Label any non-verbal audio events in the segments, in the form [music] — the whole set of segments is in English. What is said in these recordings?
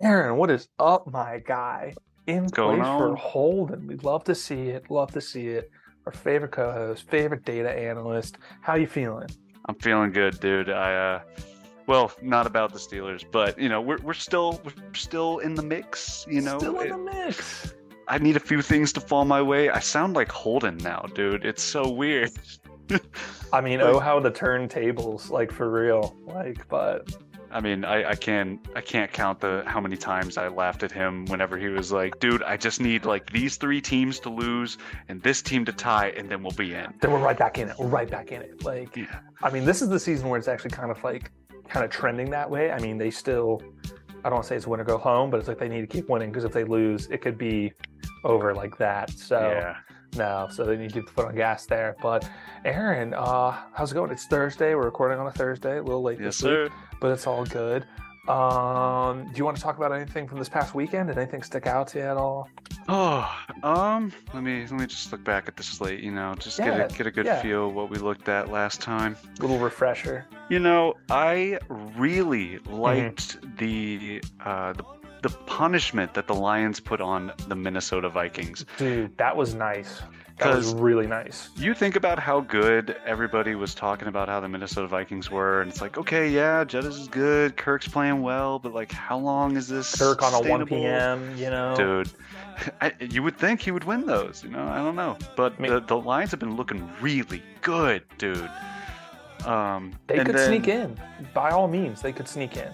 Aaron, what is up, my guy? In going place for? Holden. We'd love to see it. Love to see it. Our favorite co-host, favorite data analyst. How you feeling? I'm feeling good, dude. I uh well, not about the Steelers, but you know, we're we're still we're still in the mix, you know. Still in the mix. I need a few things to fall my way. I sound like Holden now, dude. It's so weird. [laughs] I mean, oh how the turntables, like for real. Like, but I mean, I, I can I can't count the how many times I laughed at him whenever he was like, "Dude, I just need like these three teams to lose and this team to tie, and then we'll be in." then we're right back in it. We're right back in it. Like, Yeah. I mean, this is the season where it's actually kind of like kind of trending that way. I mean, they still, I don't want to say it's win or go home, but it's like they need to keep winning because if they lose, it could be over like that. So Yeah. No, so they need to keep the foot on gas there. But Aaron, uh, how's it going? It's Thursday. We're recording on a Thursday, a little late Yes, this week, sir. but it's all good. Um, do you want to talk about anything from this past weekend? Did anything stick out to you at all? Oh, um, let me let me just look back at the slate. You know, just Yeah, get a get a good yeah. feel of what we looked at last time. little refresher. You know, I really Mm-hmm. liked the uh the, the punishment that the Lions put on the Minnesota Vikings. Dude, that was nice. That was really nice. You think about how good everybody was talking about how the Minnesota Vikings were, and it's like, okay, yeah, Jettis is good, Kirk's playing well, but like, how long is this? Kirk on a 1 p.m., you know? dude. [laughs] I, you would think he would win those, you know. I don't know, but I mean- the, the Lions have been looking really good, dude. Um, They could then- sneak in. By all means, they could sneak in.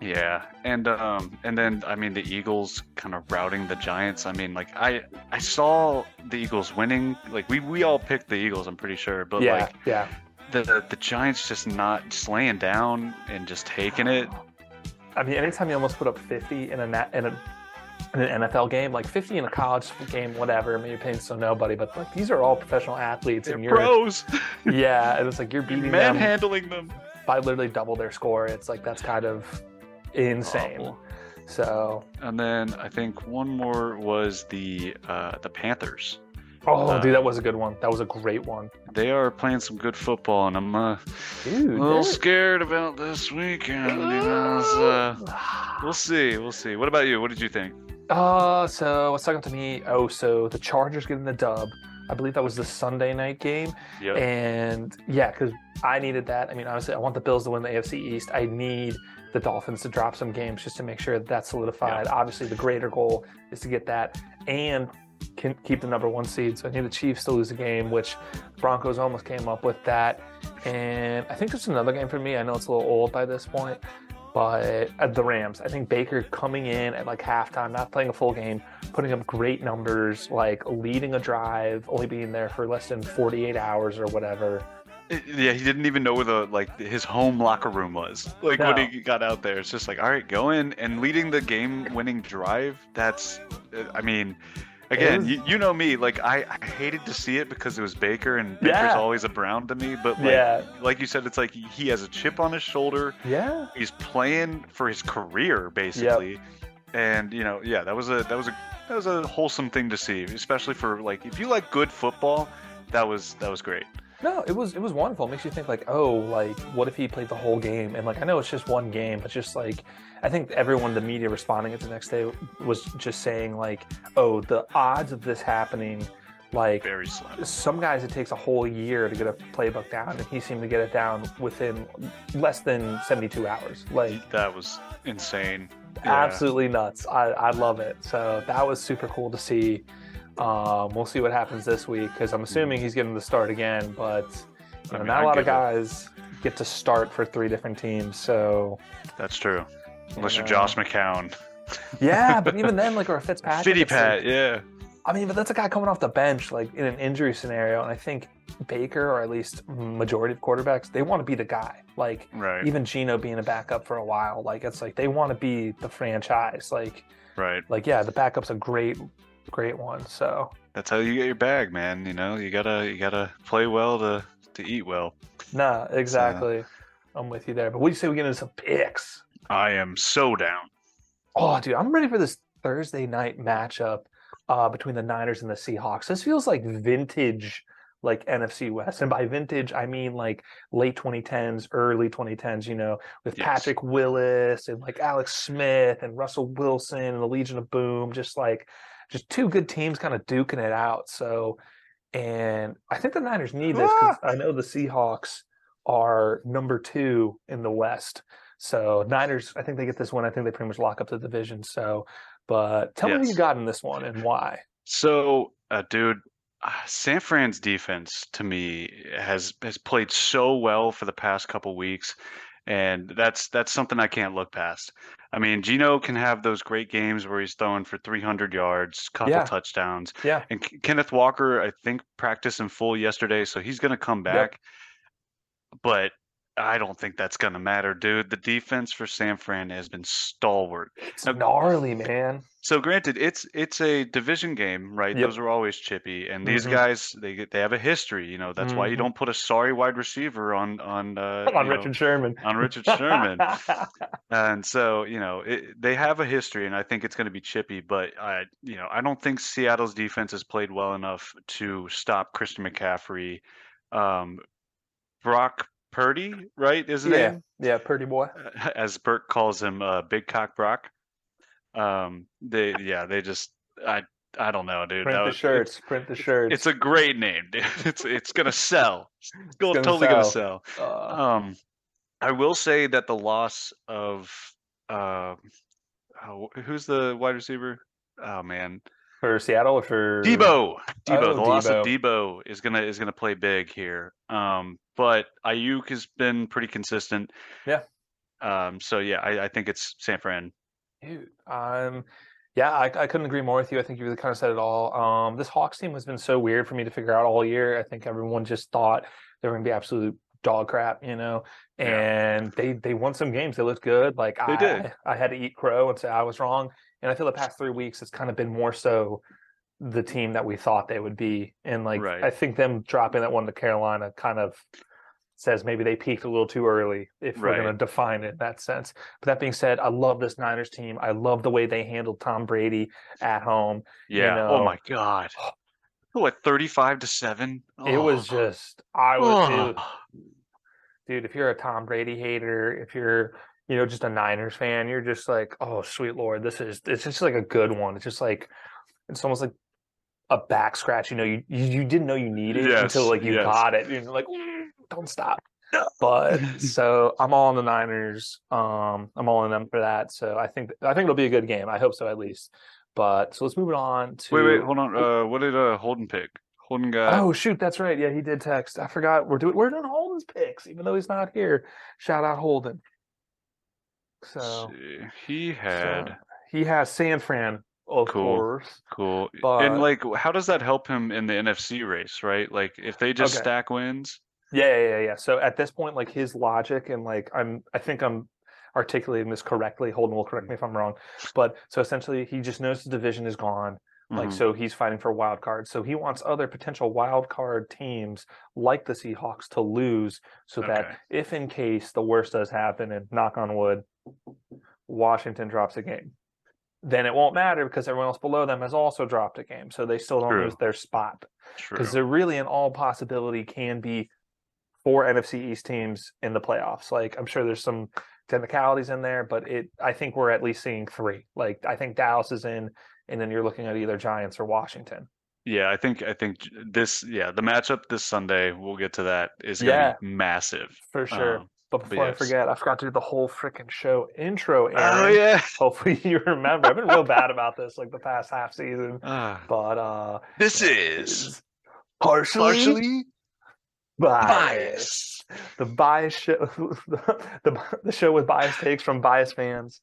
Yeah, and um, and then I mean the Eagles kind of routing the Giants. I mean, like I I saw the Eagles winning. Like we we all picked the Eagles, I'm pretty sure, but yeah, like yeah. the the Giants just not just laying down and just taking it. I mean, anytime you almost put up 50 in a in a in an NFL game, like 50 in a college game, whatever. I mean, you're paying so nobody, but like these are all professional athletes, They're and you're pros, yeah, and it's like [laughs] you're beating them manhandling them. by literally double their score. It's like that's kind of insane. Awful. So, And then I think one more was the uh, the Panthers. oh, Uh, dude, that was a good one. That was a great one, They are playing some good football, and I'm uh, dude. a little scared about this weekend. You know, so, uh, we'll see. We'll see. What about you? What did you think? Uh, so what's talking to me? Oh, so the Chargers getting the dub. I believe that was the Sunday night game. Yep. And yeah, because I needed that. I mean, honestly, I want the Bills to win the AFC East. I need the Dolphins to drop some games just to make sure that that's solidified. Obviously, the greater goal is to get that and can keep the number one seed. So I need the Chiefs to lose a game, which Broncos almost came up with that. And I think there's another game for me. I know it's a little old by this point, but at the Rams, I think Baker coming in at like halftime, not playing a full game, putting up great numbers, like leading a drive, only being there for less than 48 hours or whatever. [laughs] Yeah, he didn't even know where the like his home locker room was. Like when he got out there, it's just like, all right, go in and leading the game-winning drive. That's, uh, I mean, again, was- you, you know me. Like I, I hated to see it because it was Baker, and Baker's Yeah. always a Brown to me. But like, Yeah. like you said, it's like he has a chip on his shoulder. Yeah. He's playing for his career, basically. And you know, yeah, that was a that was a that was a wholesome thing to see, especially for like if you like good football. That was that was great. No, it was it was wonderful. It makes you think like, oh, like what if he played the whole game? And like I know it's just one game, but just like I think everyone, the media responding it the next day was just saying like, oh, the odds of this happening, like Very slim. some guys it takes a whole year to get a playbook down, and he seemed to get it down within less than seventy two hours. Like That was insane. Yeah. absolutely nuts. I, I love it. So that was super cool to see. Um, we'll see what happens this week because I'm assuming he's getting the start again, but you I mean, not a lot of give it- guys get to start for three different teams. So That's true. Unless you're know. Josh McCown. yeah, but even [laughs] then, like or a Fitzpatrick, Fitty it's like- Pat, yeah. I mean, but that's a guy coming off the bench, like in an injury scenario, and I think Baker, or at least majority of quarterbacks, they want to be the guy. Like Right, even Gino being a backup for a while, like it's like they want to be the franchise. Like right. like yeah, the backup's a great, great one. So That's how you get your bag, man. You know, you gotta you gotta play well to to eat well. nah, exactly. I'm with you there. But what do you say we get into some picks? I am so down. Oh, dude, I'm ready for this Thursday night matchup uh, between the Niners and the Seahawks. This feels like vintage like NFC West. And by vintage, I mean like late 2010s, early 2010s, you know, with yes. Patrick Willis and like Alex Smith and Russell Wilson and the Legion of Boom, just like just two good teams kind of duking it out. So, and I think the Niners need this because ah! I know the Seahawks are number two in the West. So Niners, I think they get this one. I think they pretty much lock up the division. So, but tell yes. me who you got in this one and why. So, uh, dude, uh, San Fran's defense to me has has played so well for the past couple weeks, and that's that's something I can't look past. I mean, Gino can have those great games where he's throwing for 300 yards, couple yeah. touchdowns. Yeah. And Kenneth Walker, I think, practiced in full yesterday, so he's going to come back. Yep. But I don't think that's going to matter, dude. The defense for San Fran has been stalwart. It's now, gnarly, man. So granted, it's it's a division game, right? Yep. Those are always chippy, and these mm-hmm. guys they they have a history. You know that's mm-hmm. why you mm-hmm. don't put a sorry wide receiver on on uh, [laughs] on Richard know, Sherman on Richard Sherman. and so you know it, they have a history, and I think it's going to be chippy. But I you know I don't think Seattle's defense has played well enough to stop Christian McCaffrey. Um, Brock Purdy, right? Isn't yeah. it? Yeah, Purdy boy. [laughs] As Bert calls him, uh, Big Cock Brock. Um, they yeah, they just I I don't know, dude. Print the shirts. Print the shirts. It's a great name, dude. [laughs] It's it's gonna sell. It's, it's gonna totally sell. gonna sell. Uh, um, I will say that the loss of uh, who's the wide receiver? Oh man, for Seattle or for Deebo. Deebo, Oh, the loss of Deebo is gonna is gonna play big here. Um, but Aiyuk has been pretty consistent. Yeah. Um, so yeah, I, I think it's San Fran. Dude, um, yeah, I, I couldn't agree more with you. I think you really kind of said it all. Um, this Hawks team has been so weird for me to figure out all year. I think everyone just thought they were to be absolute dog crap, you know. And yeah. they they won some games. They looked good. Like they I, did. I had to eat crow and say I was wrong. And I feel the past three weeks it's kind of been more so the team that we thought they would be. And like right. I think them dropping that one to Carolina kind of says maybe they peaked a little too early if right. we're going to define it in that sense. But that being said, I love this Niners team. I love the way they handled Tom Brady at home. Yeah. You know, oh my God. Oh. What, 35 to 7? It oh. was just, I was, oh. was, dude, if you're a Tom Brady hater, if you're, you know, just a Niners fan, you're just like, oh, sweet Lord, this is, it's just like a good one. It's just like, it's almost like a back scratch. You know, you, you, didn't know you needed yes, until like you yes. got it. You're like, don't stop. But [laughs] so I'm all on the Niners. Um, I'm all in them for that. So I think I think it'll be a good game. I hope so at least. But so let's move it on to. Wait, wait, hold on. Uh, what did uh, Holden pick? Holden got. Oh shoot, that's right. Yeah, he did text. I forgot. We're doing we're doing Holden's picks, even though he's not here. Shout out Holden. So he had. So he has San Fran of cool. course. Cool. But, and like, how does that help him in the NFC race? Right? Like, if they just okay. stack wins. Yeah, yeah, yeah. So at this point, like his logic and like I'm, I think I'm articulating this correctly. Holden will correct me if I'm wrong. But so essentially, he just knows the division is gone. Like, mm-hmm. so he's fighting for wild cards. So he wants other potential wild card teams like the Seahawks to lose so okay. that if in case the worst does happen and knock on wood, Washington drops a game, then it won't matter because everyone else below them has also dropped a game. So they still don't True. lose their spot. Because they're really in all possibility can be four NFC East teams in the playoffs. Like I'm sure there's some technicalities in there, but it I think we're at least seeing three. Like I think Dallas is in, and then you're looking at either Giants or Washington. Yeah, I think I think this yeah the matchup this Sunday we'll get to that is gonna yeah, be massive for sure. Um, but before yes. I forget, I forgot to do the whole freaking show intro. Oh, Aaron. Oh yeah. [laughs] Hopefully you remember. I've been real bad about this like the past half season. Uh, [sighs] but uh this is partially, partially bias. The bias show, [laughs] the, the show with bias takes from bias fans.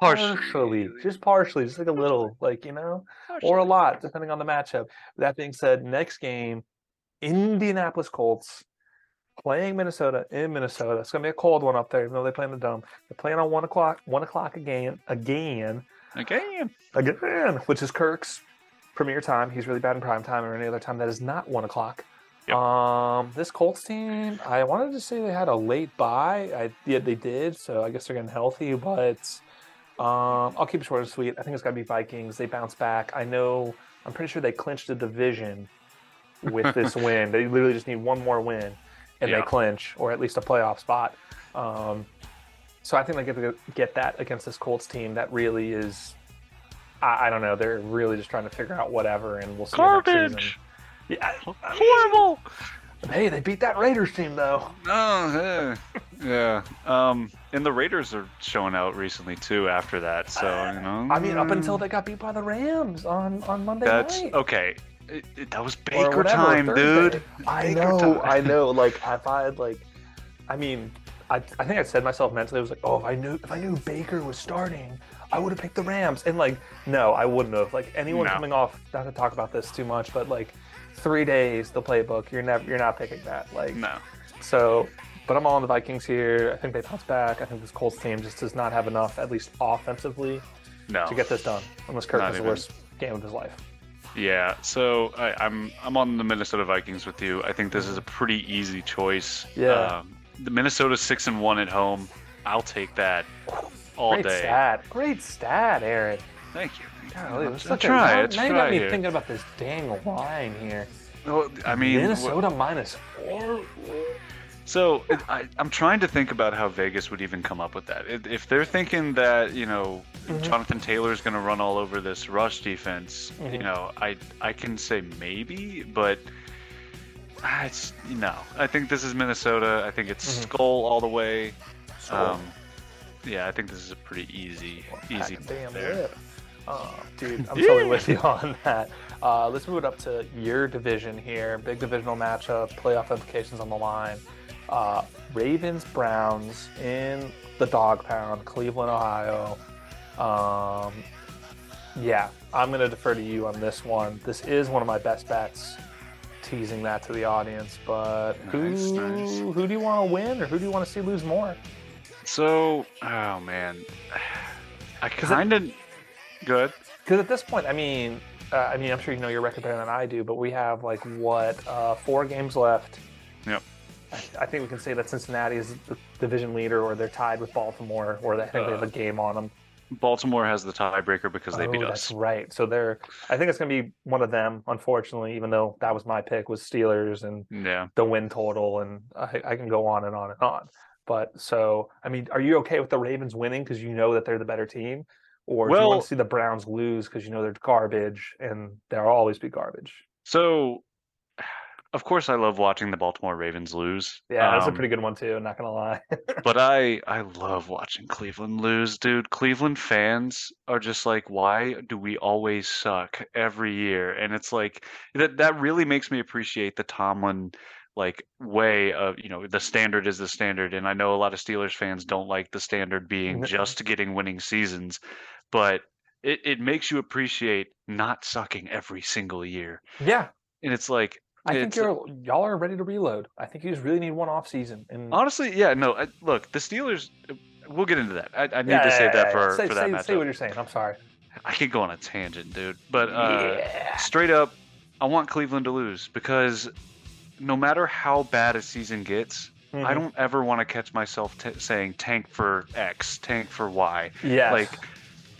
Partially. partially. just partially, just like a little, like you know, partially. or a lot, depending on the matchup. That being said, next game, Indianapolis Colts playing Minnesota in Minnesota. It's gonna be a cold one up there, even though they play in the dome. They're playing on one o'clock, one o'clock again, again, again, again, which is Kirk's premier time. He's really bad in prime time or any other time that is not one o'clock. Yep. Um, this Colts team, I wanted to say they had a late bye. I yeah, they did, so I guess they're getting healthy. But um, I'll keep it short and sweet. I think it's to be Vikings. They bounce back. I know. I'm pretty sure they clinched the division with this [laughs] win. They literally just need one more win, and Yeah. they clinch, or at least a playoff spot. Um, so I think they get to get that against this Colts team that really is. I, I don't know. They're really just trying to figure out whatever, and we'll see. Garbage. Yeah, Horrible. hey, they beat that Raiders team though. Oh, yeah. yeah. Um, and the Raiders are showing out recently too. After that, so you know. I mean, up until they got beat by the Rams on on Monday That's night. okay. It, it- that was Baker whatever, time, Thursday. dude. I Baker know, time. I know. [laughs] Like if I had like, I mean, I, I think I said myself mentally, I was like, oh, if I knew if I knew Baker was starting, I would have picked the Rams. And like, no, I wouldn't have. Like anyone No. coming off, not to talk about this too much, but like three days the playbook, you're never you're not picking that. Like No. so. But I'm all on the Vikings here. I think they bounce back. I think this Colts team just does not have enough, at least offensively, No. to get this done. Unless Kirk Not has the worst game of his life. Yeah, so I, I'm I'm on the Minnesota Vikings with you. I think this is a pretty easy choice. Yeah. Um, the Minnesota six and one at home. I'll take that all Great day. stat. Great stat, Aaron. Thank you. Golly, I let's look try. Let's now you got me here. thinking about this dang line here. Well, I mean, Minnesota minus four. So I, I'm trying to think about how Vegas would even come up with that. If- If they're thinking that you know Mhm. Jonathan is going to run all over this rush defense, you Mhm. know, I I can say maybe, but ah, it's no. I think this is Minnesota. I think it's Mhm. Skol all the way. Skol. Um, yeah, I think this is a pretty easy easy damn there. lip. Oh, dude, I'm totally with you on that. Uh, let's move it up to your division here. Big divisional matchup, playoff implications on the line. Uh, Ravens Browns in the dog pound, Cleveland, Ohio. Um, yeah, I'm going to defer to you on this one. This is one of my best bets, teasing that to the audience. But who, Nice, nice. who do you want to win or who do you want to see lose more? So, oh man, [sighs] I kind of good. Because at this point, I mean, uh, I mean, I'm sure you know your record better than I do, but we have like what uh, four games left. Yep. I, I think we can say that Cincinnati is the division leader, or they're tied with Baltimore, or think they have a Uh, game on them. Baltimore has the tiebreaker because they oh, beat that's us. right. So they're. I think it's going to be one of them. Unfortunately, even though that was my pick, was Steelers and Yeah. the win total, and I, I can go on and on and on. But so, I mean, are you okay with the Ravens winning because you know that they're the better team, or do you want to see the Browns lose because you know they're garbage and they'll always be garbage? So, of course, I love watching the Baltimore Ravens lose. Yeah, that's a Um, pretty good one too. Not gonna lie. [laughs] But I I love watching Cleveland lose, dude. Cleveland fans are just like, why do we always suck every year? And it's like that that really makes me appreciate the Tomlin like way of you know the standard is the standard and i know a lot of steelers fans don't like the standard being [laughs] just getting winning seasons but it, it makes you appreciate not sucking every single year yeah, and it's like I think it's- you're y'all are ready to reload. I think you just really need one off season. And honestly yeah no I, look the steelers we'll get into that i, I need Yeah, to yeah, save yeah, that yeah. for, say, for that say, matchup say what you're saying. I'm sorry. i could go on a tangent dude but uh yeah. straight up, I want Cleveland to lose because no matter how bad a season gets, I Mhm. don't ever want to catch myself t- saying tank for X, tank for Y. Yes. Like,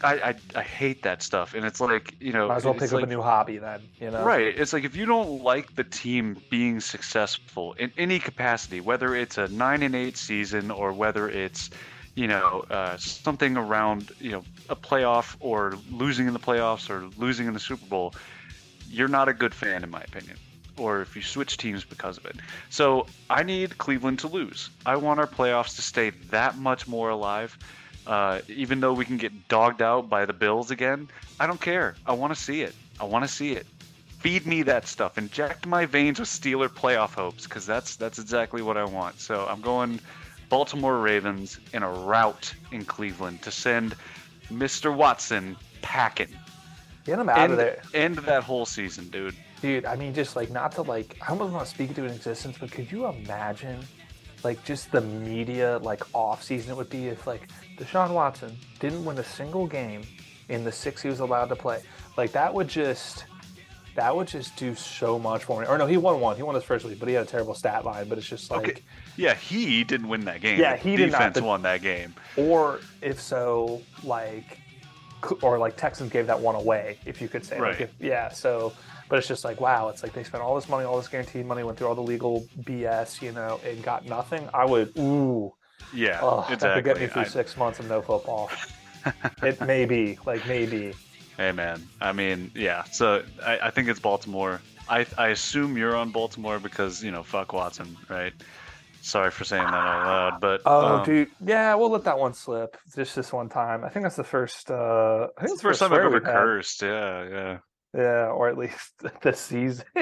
I, I I hate that stuff, and it's like you know, Might as well pick up a new hobby then. You know. Right. It's like if you don't like the team being successful in any capacity, whether it's a nine and eight season or whether it's, you know, uh, something around, you know, a playoff or losing in the playoffs or losing in the Super Bowl, you're not a good fan, in my opinion. Or if you switch teams because of it. So I need Cleveland to lose. I want our playoffs to stay that much more alive. Uh, even though we can get dogged out by the Bills again, I don't care. I want to see it. I want to see it. Feed me that stuff. Inject my veins with Steeler playoff hopes, because that's that's exactly what I want. So I'm going Baltimore Ravens in a rout in Cleveland to send Mr. Watson packing. Get them out End, of there, end that whole season, dude. dude. I mean, just like not to like. I almost want to speak to an existence, but could you imagine, like, just the media like off season it would be if like Deshaun Watson didn't win a single game in the six he was allowed to play. Like that would just. That would just do so much for me. Or no, he won one. He won his first week, but he had a terrible stat line. But it's just like, Okay. Yeah, he didn't win that game. Yeah, he did not. Defense won that game. or if so, like, or like Texans gave that one away, if you could say. Like if, yeah. So But it's just like, wow, it's like they spent all this money, all this guaranteed money, went through all the legal BS, you know, and got nothing. I would, ooh, Yeah, oh, that exactly. could get me through I- six months of no football. it may be, like maybe. Hey man, I mean, yeah. So I, I think it's Baltimore. I I assume you're on Baltimore because you know fuck Watson, right? Sorry for saying that out loud, but Oh, um, dude, yeah, we'll let that one slip just this one time. I think that's the first. Uh, I think it's the first time I've ever cursed. Yeah, yeah. Yeah, or at least [laughs] this season. [laughs]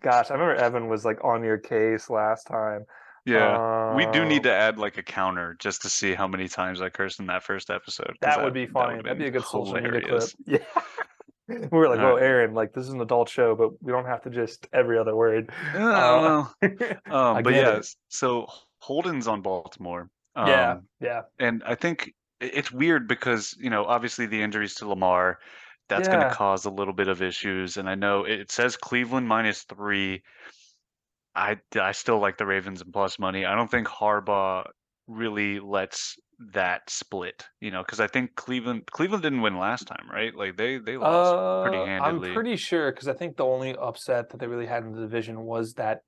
Gosh, I remember Evan was like on your case last time. Yeah, we do need Um, to add like a counter just to see how many times I cursed in that first episode. That would be funny. would've That'd be a good social media clip. [laughs] Yeah. We were like, All "Well, right. Aaron, like this is an adult show, but we don't have to just every other word." Uh, Uh, um, [laughs] but get yeah, it. so Holden's on Baltimore. Um, yeah, yeah, and I think it's weird because you know obviously the injuries to Lamar, that's going to cause a little bit of issues. And I know it says Cleveland minus three. I I still like the Ravens and plus money. I don't think Harbaugh really lets that split. You know, because I think Cleveland Cleveland didn't win last time, right? Like they they lost pretty Uh, I'm pretty sure because I think the only upset that they really had in the division was that.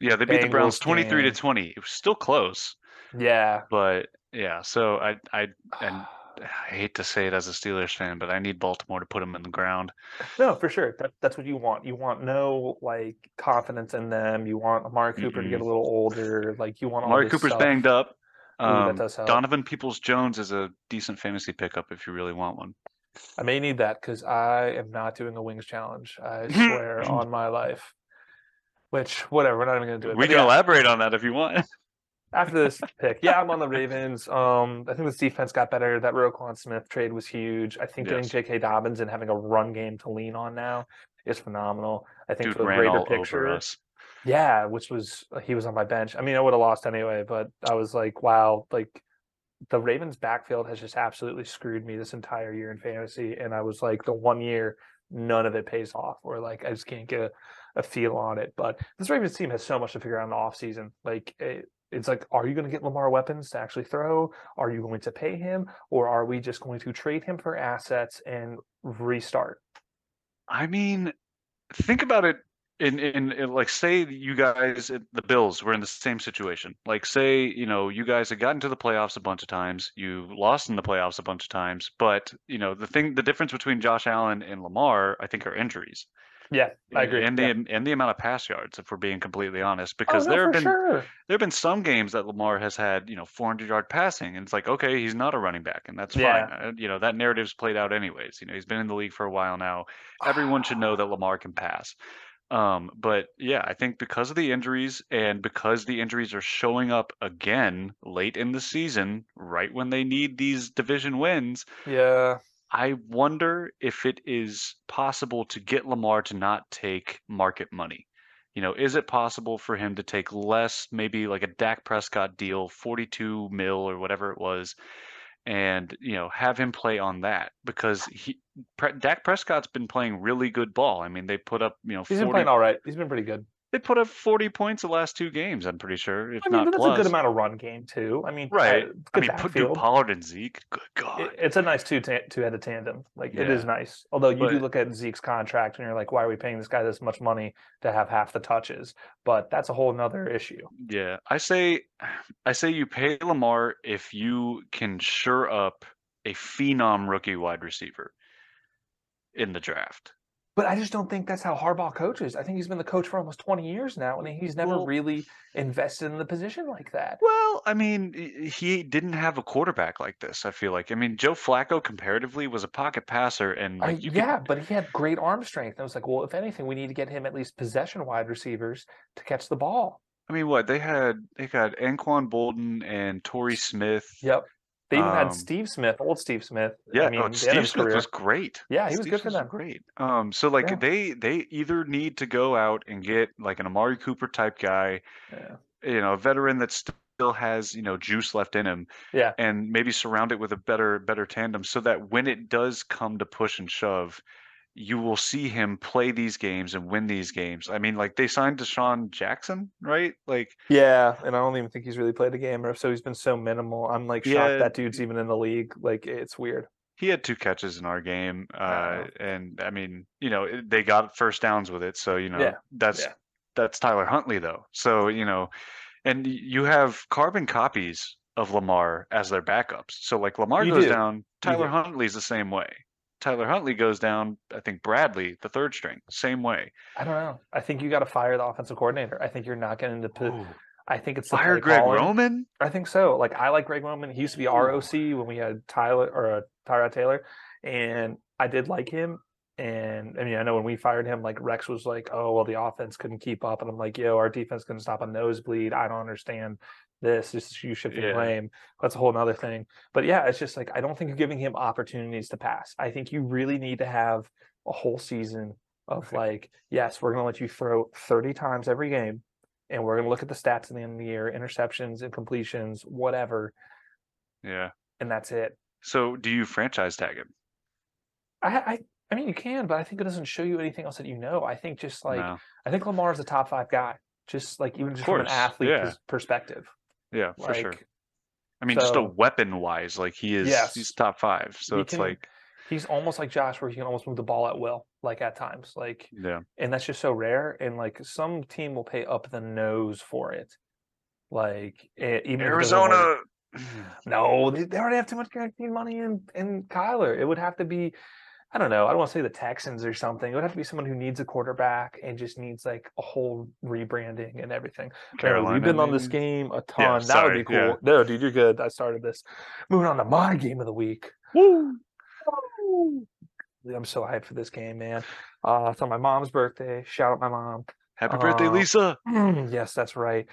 Yeah, they beat the Browns twenty three to twenty. It was still close, Yeah, but yeah. So I I and [sighs] [sighs] I hate to say it as a Steelers fan, but I need Baltimore to put them in the ground. No, for sure. That, that's what you want. You want no like confidence in them. You want Amari Cooper to get a little older. Like you want all Amari Cooper's stuff. banged up. Ooh, Um, help. Donovan Peoples Jones is a decent fantasy pickup if you really want one. I may need that because I am not doing a wings challenge. I [laughs] swear on my life. Which whatever, we're not even gonna do it. We But can yeah, elaborate on that if you want. [laughs] after this pick, yeah, I'm on the Ravens. Um, I think this defense got better. That Roquan Smith trade was huge. I think Yes. getting J.K. Dobbins and having a run game to lean on now is phenomenal. I think Dude for the greater picture, us. Yeah, which was uh, he was on my bench. I mean, I would have lost anyway, but I was like, wow, like the Ravens backfield has just absolutely screwed me this entire year in fantasy. And I was like, the one year, none of it pays off, or like I just can't get a, a feel on it. But this Ravens team has so much to figure out in the offseason. Like it, it's like, are you going to get Lamar weapons to actually throw? Are you going to pay him, or are we just going to trade him for assets and restart? I mean, think about it in, in in like say you guys the Bills were in the same situation. Like say, you know, you guys had gotten to the playoffs a bunch of times, you lost in the playoffs a bunch of times, but you know, the thing the difference between Josh Allen and Lamar, I think are injuries. Yeah, I agree. And yeah. the and the amount of pass yards, if we're being completely honest. Oh, Because no, there have been sure. there have been some games that Lamar has had, you know, 400 yard passing, and it's like, okay, he's not a running back, and that's Yeah. fine. Uh, you know, that narrative's played out anyways. You know, he's been in the league for a while now. Everyone should know that Lamar can pass. Um, but yeah, I think because of the injuries and because the injuries are showing up again late in the season, right when they need these division wins, Yeah. I wonder if it is possible to get Lamar to not take market money. You know, is it possible for him to take less, maybe like a Dak Prescott deal, 42 mil or whatever it was, and, you know, have him play on that? Because he, Pre- Dak Prescott's been playing really good ball. I mean, they put up, you know, He's been playing all right. He's been pretty good. They put up 40 points the last two games, I'm pretty sure, if I mean, not but that's plus. a good amount of run game too. I mean, Right. uh, I mean, put. Pollard and Zeke. Good God. It- it's a nice two ta- two headed tandem. Like it is nice. Although you do look at Zeke's contract and you're like, why are we paying this guy this much money to have half the touches? But that's a whole nother issue. Yeah, I say, I say you pay Lamar if you can sure up a phenom rookie wide receiver in the draft. But I just don't think that's how Harbaugh coaches. I think he's been the coach for almost 20 years now, and he's never Well- really invested in the position like that. Well, I mean, he- didn't have a quarterback like this. I feel like. I mean, Joe Flacco comparatively was a pocket passer, and I- like could- yeah, but he had great arm strength. I was like, well, if anything, we need to get him at least possession wide receivers to catch the ball. I mean, what they had, they got Anquan Boldin and Torrey Smith. Yep. They even Um, had Steve Smith, old Steve Smith. Yeah, I mean, oh, end of Steve Smith career. was great. Yeah, he was Steve good for Smith them. Great. Um, so like Yeah. they they either need to go out and get like an Amari Cooper type guy, Yeah. you know, a veteran that still has you know juice left in him, Yeah. and maybe surround it with a better better tandem, so that when it does come to push and shove, you will see him play these games and win these games. I mean, like they signed DeSean Jackson, right? Like Yeah, and I don't even think he's really played a game, or so he's been so minimal. I'm like shocked Yeah. that dude's even in the league. Like it's weird. he had two catches in our game, uh, and I mean, you know, they got first downs with it. So you know, Yeah, that's yeah. that's Tyler Huntley though. So you know, and you have carbon copies of Lamar as their backups. So like Lamar You goes do. down, Tyler. Huntley's the same way. Tyler Huntley goes down. I think Bradley, the third string, same way. I don't know. I think you got to fire the offensive coordinator. I think you're not getting to put. Ooh. I think it's the Fire Greg calling. Roman. I think so. Like I like Greg Roman. He used to be. ROC when we had Tyler or uh, Tyrod Taylor, and I did like him. And I mean, I know when we fired him, like Rex was like, "Oh, well, the offense couldn't keep up," and I'm like, "Yo, our defense couldn't stop a nosebleed." I don't understand this. This is you shifting Yeah. blame. That's a whole other thing. But yeah, it's just like I don't think you're giving him opportunities to pass. I think you really need to have a whole season of like, yes, we're going to let you throw 30 times every game, and we're going to look at the stats in the end of the year, interceptions, and completions, whatever, Yeah. and that's it. So do you franchise tag him? I, I, I mean, you can, but I think it doesn't show you anything else that you know. I think just like no. I think Lamar's a top five guy, just like even just from an athlete yeah. perspective. Yeah, for Like, sure. I mean, just a weapon wise, like he is. Yes. He's top five. So He it's can- like, he's almost like Josh, where he can almost move the ball at will, like at times, like, yeah, and that's just so rare. And like some team will pay up the nose for it, like even if it doesn't work. Arizona. [sighs] No, they, they already have too much guaranteed money in in Kyler. It would have to be, I don't know. I don't want to say the Texans or something. It would have to be someone who needs a quarterback and just needs like a whole rebranding and everything. Carolina. we've been on this game a ton. Yeah, that sorry, would be yeah. cool. No, dude, you're good. I started this. Moving on to my game of the week. Woo! I'm so hyped for this game, man. Uh, it's on my mom's birthday. Shout out my mom. Happy birthday, Uh, Lisa. yes, that's right.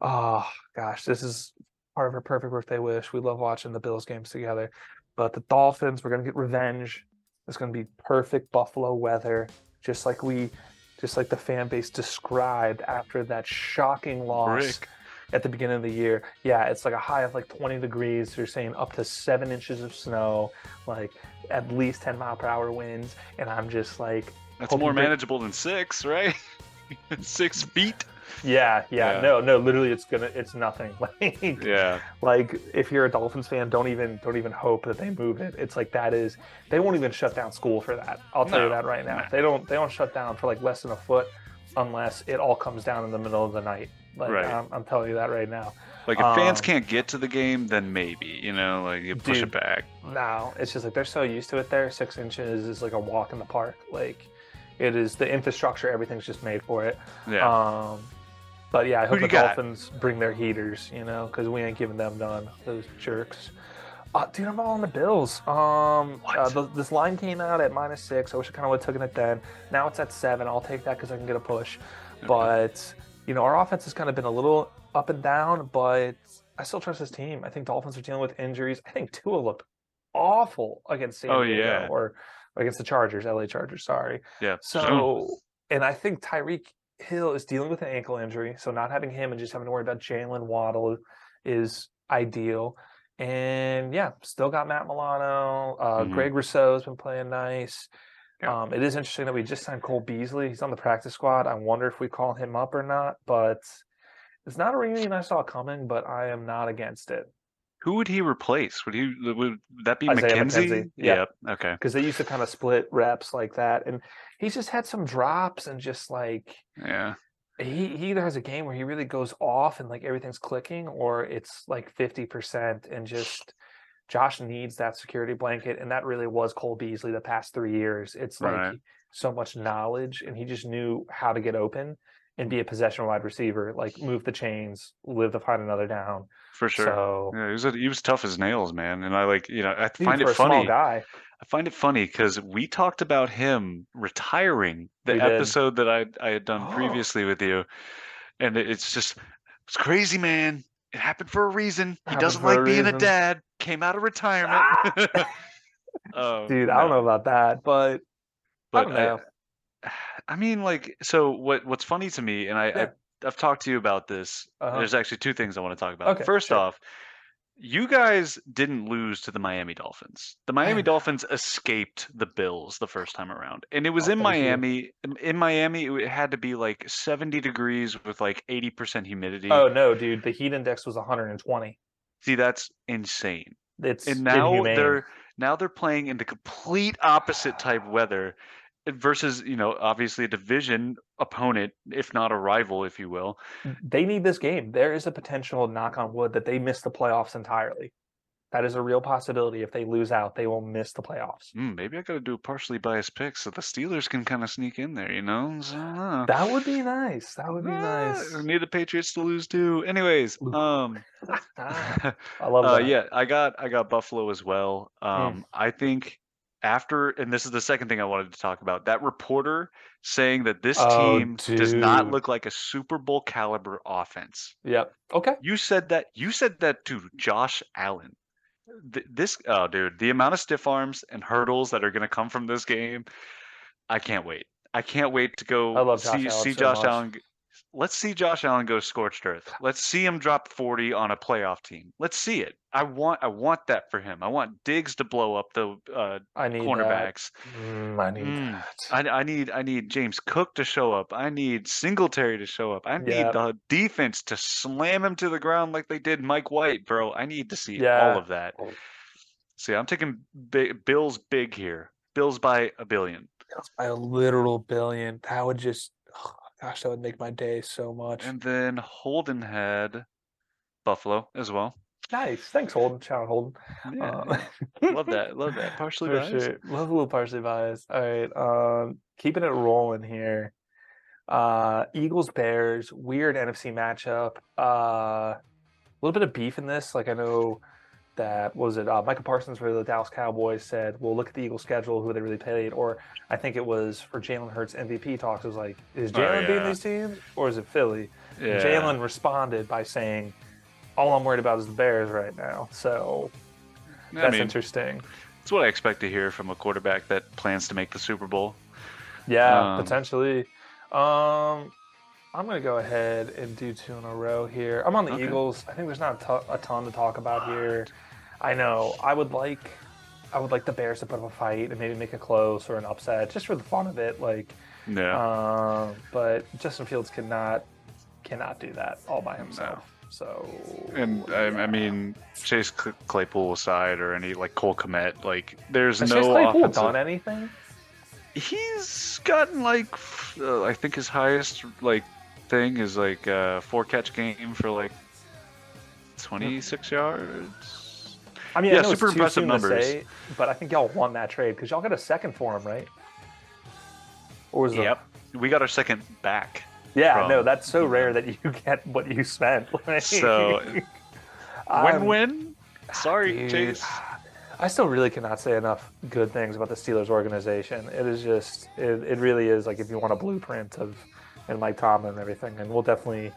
Oh gosh, this is part of her perfect birthday wish. We love watching the Bills games together. But the Dolphins, we're gonna get revenge. It's gonna be perfect Buffalo weather, just like we, just like the fan base described after that shocking loss Rick. at the beginning of the year. Yeah, it's like a high of like 20 degrees. They're saying up to seven inches of snow, like at least 10 mile per hour winds, and I'm just like, That's more manageable than six, right? [laughs] six feet. Yeah, yeah, Yeah. no, no, literally, it's gonna, it's nothing. [laughs] Like, Yeah. like if you're a Dolphins fan, don't even, don't even hope that they move it. It's like that is, they won't even shut down school for that. I'll tell you that right now. no. They don't, they don't shut down for like less than a foot, unless it all comes down in the middle of the night. Like Right. I'm, I'm telling you that right now. Like if fans Um, can't get to the game, then maybe you know, like you push Dude. it back. No, it's just like they're so used to it there. Six inches is like a walk in the park. Like it is the infrastructure, everything's just made for it. Yeah. Um, but yeah, I hope the got? Dolphins bring their heaters, you know, because we ain't giving them none. Those jerks. Uh, dude, I'm all on the Bills. Um, uh, the, this line came out at minus six. I wish I kind of would have taken it then. Now it's at seven. I'll take that because I can get a push. But you know, our offense has kind of been a little up and down, but I still trust this team. I think Dolphins are dealing with injuries. I think Tua looked awful against San Oh, Diego yeah. or against the Chargers, LA Chargers. Sorry. yeah. So, and I think Tyreek Hill is dealing with an ankle injury, so not having him and just having to worry about Jaylen Waddle is ideal. And yeah, still got Matt Milano. Uh, Mhm. Greg Rousseau has been playing nice. Yeah. Um, it is interesting that we just signed Cole Beasley. He's on the practice squad. I wonder if we call him up or not, but it's not a reunion I saw coming, but I am not against it. Who would he replace? Would he? Would that be Isaiah McKenzie? McKenzie, yeah. Yep. Okay. because they used to kind of split reps like that. And he's just had some drops and just like Yeah. he, he either has a game where he really goes off and like everything's clicking or it's like 50% and just Josh needs that security blanket. And that really was Cole Beasley the past three years. It's like Right. so much knowledge and he just knew how to get open and be a possession wide receiver, like move the chains, live to find another down. For sure. So Yeah, he was a, he was tough as nails, man. And I like you know I find it funny. guy. I find it funny because we talked about him retiring the We did. episode that I I had done [gasps] previously with you, and it's just it's crazy, man. It happened for a reason. He doesn't for a like being a dad. Came out of retirement. [laughs] [laughs] Oh, Dude, I don't know about that, but But don't know. [sighs] I, mean, like, so what? What's funny to me, and I, Yeah. I I've talked to you about this. Uh-huh. There's actually two things I want to talk about. Okay, First sure. off, you guys didn't lose to the Miami Dolphins. The Miami. [laughs] Dolphins escaped the Bills the first time around, and it was Oh, in you. [laughs] Miami. In- In Miami, it had to be like 70 degrees with like 80% humidity. oh no, dude, the heat index was 120. See, that's insane. It's And now inhumane. they're Now they're playing in the complete opposite type weather versus, you know, obviously a division opponent, if not a rival, if you will. They need this game. There is a potential, knock on wood, that they miss the playoffs entirely. That is a real possibility. If they lose out, they will miss the playoffs. Mm, maybe I got to do a partially biased pick so the Steelers can kind of sneak in there, you know? So, uh, That would be nice. That would be uh, nice. we need the Patriots to lose too. Anyways, um, Ah, [laughs] I [laughs] love uh, that. yeah, I got I got Buffalo as well. Um, I think after, and this is the second thing I wanted to talk about. That reporter saying that this Oh, team does not look like a Super Bowl caliber offense. Yep. Okay. You said that. You said that to Josh Allen. Th- This, oh, dude, the amount of stiff arms and hurdles that are going to come from this game, I can't wait. I can't wait to go I love Josh see Allen see so Josh much. Allen. Let's see Josh Allen go scorched earth. Let's see him drop 40 on a playoff team. Let's see it. I want I want that for him. I want Diggs to blow up the uh, I need cornerbacks. Mm, I need Mm. that. I, I need I need James Cook to show up. I need Singletary to show up. I need Yeah. the defense to slam him to the ground like they did Mike White, bro. I need to see all of that. Oh. See, I'm taking bi- Bills big here. Bills by a billion. Bills by a literal billion. That would just, oh, gosh, that would make my day so much. And then Holden had Buffalo as well. nice. Thanks, Holden. Shout out, Holden. Yeah, yeah. love that. Love that. Partially [laughs] biased. sure. Love a little partially biased. All right. Um, keeping it rolling here. Uh, Eagles Bears, weird NFC matchup. Uh, a little bit of beef in this. Like I know that was it uh, Michael Parsons for the Dallas Cowboys said, "Well, look at the Eagles' schedule, who they really played." Or I think it was for Jalen Hurts MVP talks. It was like, is Oh, Jalen beating these teams or is it Philly? Yeah. Jalen responded by saying, "All I'm worried about is the Bears right now." So I that's mean, interesting. it's what I expect to hear from a quarterback that plans to make the Super Bowl. Yeah, Um, potentially. Um, I'm gonna go ahead and do two in a row here. I'm on the Okay. Eagles. I think there's not a ton to talk about here. I know. I would like, I would like the Bears to put up a fight and maybe make a close or an upset, just for the fun of it. Like, Yeah. um, but Justin Fields cannot, cannot do that all by himself. So, And I, I mean, Chase Claypool aside, or any like Cole Kmet, like there's has no Chase Claypool offensive. done anything? He's gotten like, uh, I think his highest like thing is like a four catch game for like 26 yards. I mean, Yeah, I know super it's impressive soon numbers. say, but I think y'all won that trade because y'all got a second for him, right? Or was it? Yep, we got our second back. Yeah, from- no, that's so rare that you [laughs] get what you spent. [laughs] So, [laughs] I'm- um, Win-win. Sorry, dude, Chase. I still really cannot say enough good things about the Steelers organization. It is just, it, it really is like if you want a blueprint of, and Mike Tomlin and everything, and we'll definitely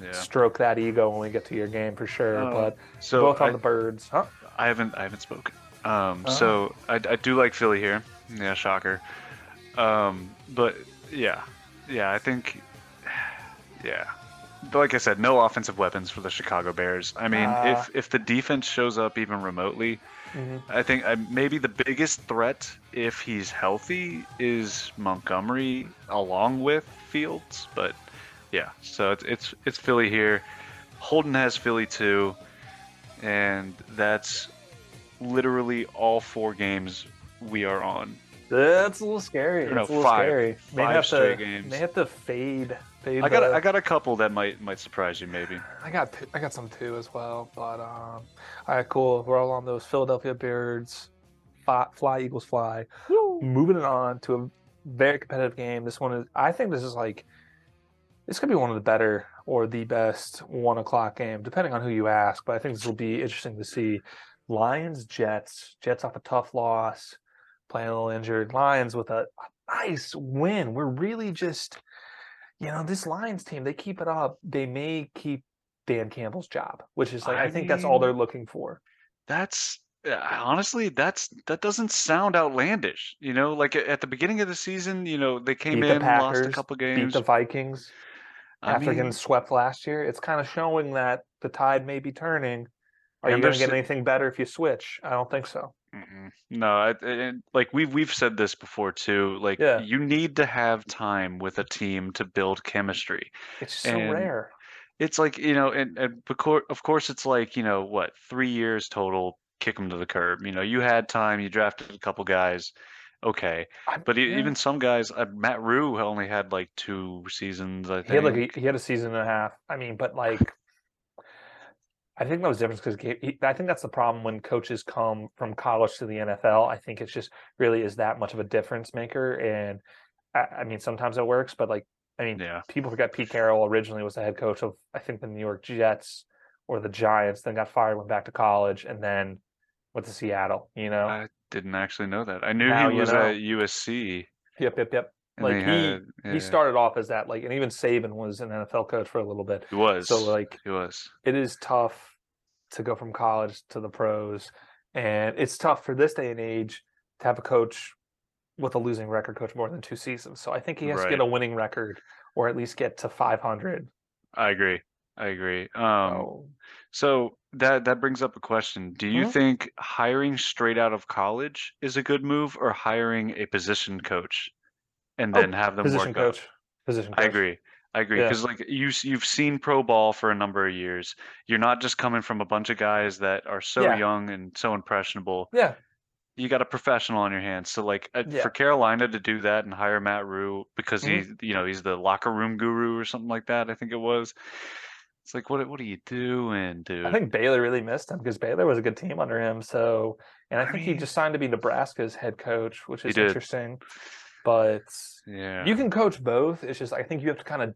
Yeah. stroke that ego when we get to your game for sure. Uh, but So both on I, the birds, huh? I haven't I haven't spoken. Um, Oh. so I, I do like Philly here. Yeah, shocker. Um, but yeah, yeah, I think [sighs] yeah. But like I said, no offensive weapons for the Chicago Bears. I mean, Uh. if if the defense shows up even remotely, Mhm. I think uh, maybe the biggest threat, if he's healthy, is Montgomery along with Fields. But yeah, so it's it's it's Philly here. Holden has Philly too, and that's literally all four games we are on. That's a little scary. Or no, It's a little five. scary. May have to, straight games. May have to fade. Fade I got the- a, I got a couple that might might surprise you maybe. I got two, I got some too as well. But um, all right, cool. We're all on those Philadelphia Birds. Fly, fly Eagles fly. Moving it on to a very competitive game. This one is. I think this is like. This could be one of the better or the best one o'clock game, depending on who you ask. But I think this will be interesting to see. Lions Jets. Jets off a tough loss, playing a little injured. Lions with a, a nice win. We're really just you know, this Lions team, they keep it up. They may keep Dan Campbell's job, which is like, I, I think that's all they're looking for. That's honestly that's that doesn't sound outlandish. You know, like at the beginning of the season, you know, they came Beat the in, lost a Packers, couple Beat the Vikings I after getting swept last year. It's kind of showing that the tide may be turning. Are you going to get anything better if you switch? I don't think so. Mm-mm. No, like we've we've said this before too. Like Yeah. you need to have time with a team to build chemistry. It's so And- rare. It's like you know, and, and of course it's like you know what three years total kick them to the curb. You know, you had time, you drafted a couple guys, okay, but yeah. even some guys, uh, Matt Rhule only had like two seasons. I think. He had like a, he had a season and a half. I mean, but like, I think that was different because I think that's the problem when coaches come from college to the NFL. I think it's just really is that much of a difference maker. And I, I mean, sometimes it works, but like, I mean, yeah, people forget Pete Carroll originally was the head coach of I think the New York Jets or the Giants, then got fired, went back to college, and then went to Seattle. You know, I didn't actually know that. I knew Now he you was know. at USC. yep, yep, yep. And Like he had, he started off as that, like, and even Saban was an NFL coach for a little bit. He was. So like, he was. it is tough to go from college to the pros and it's tough for this day and age to have a coach with a losing record coach more than two seasons so i think he has to get a winning record or at least get to 500 I agree. I agree. Um, so, So that that brings up a question. Do you Mhm. think hiring straight out of college is a good move or hiring a position coach and Oh, then have them position work up? coach position I agree. I agree Yeah. because like you you've seen pro ball for a number of years. You're not just coming from a bunch of guys that are so Yeah. young and so impressionable. yeah You got a professional on your hands. So like uh, Yeah. for Carolina to do that and hire Matt Rhule because Mhm. he you know he's the locker room guru or something like that. I think it was. It's like what what are you doing, dude? i think baylor really missed him because baylor was a good team under him so and i I think he just signed to be nebraska's head coach which is did. interesting but yeah. You can coach both. It's just I think you have to kind of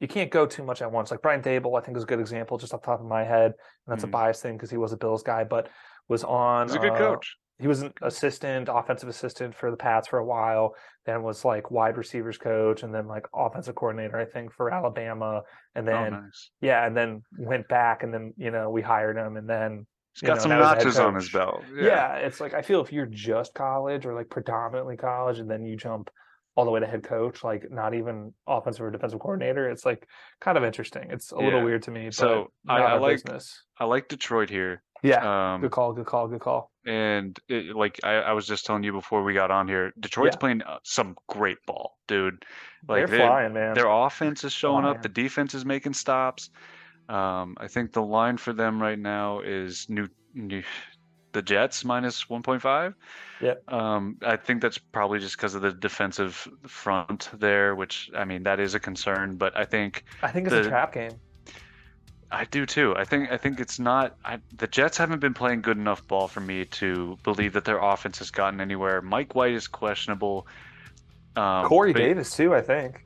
you can't go too much at once. Like Brian Daboll, I think is a good example just off the top of my head, and that's Mhm. a bias thing because he was a Bills guy, but was on. He's a good uh, coach. He was an assistant, offensive assistant for the Pats for a while. Then was like wide receivers coach, and then like offensive coordinator, I think, for Alabama. And Oh, then nice. yeah, and then went back, and then you know we hired him, and then He's got know, some now he's a head notches on his belt. yeah. it's like I feel if you're just college or like predominantly college, and then you jump all the way to head coach, like not even offensive or defensive coordinator, it's like kind of interesting. It's a little weird to me. So, but I- I like- business. I like Detroit here. Yeah, Um, good call, good call, good call. and it, like I, I was just telling you before we got on here, Detroit's Yeah. playing uh, some great ball, dude. Like They're they- flying, man. Their offense is showing up. The defense is making stops. Um, I think the line for them right now is new, new the Jets minus 1.5. Yep. Um, I think that's probably just because of the defensive front there, which I mean that is a concern. But I think I think it's the- a trap game. I do too. I think I think it's not. I, the Jets haven't been playing good enough ball for me to believe that their offense has gotten anywhere. Mike White is questionable. Um, Corey but Davis too, I think.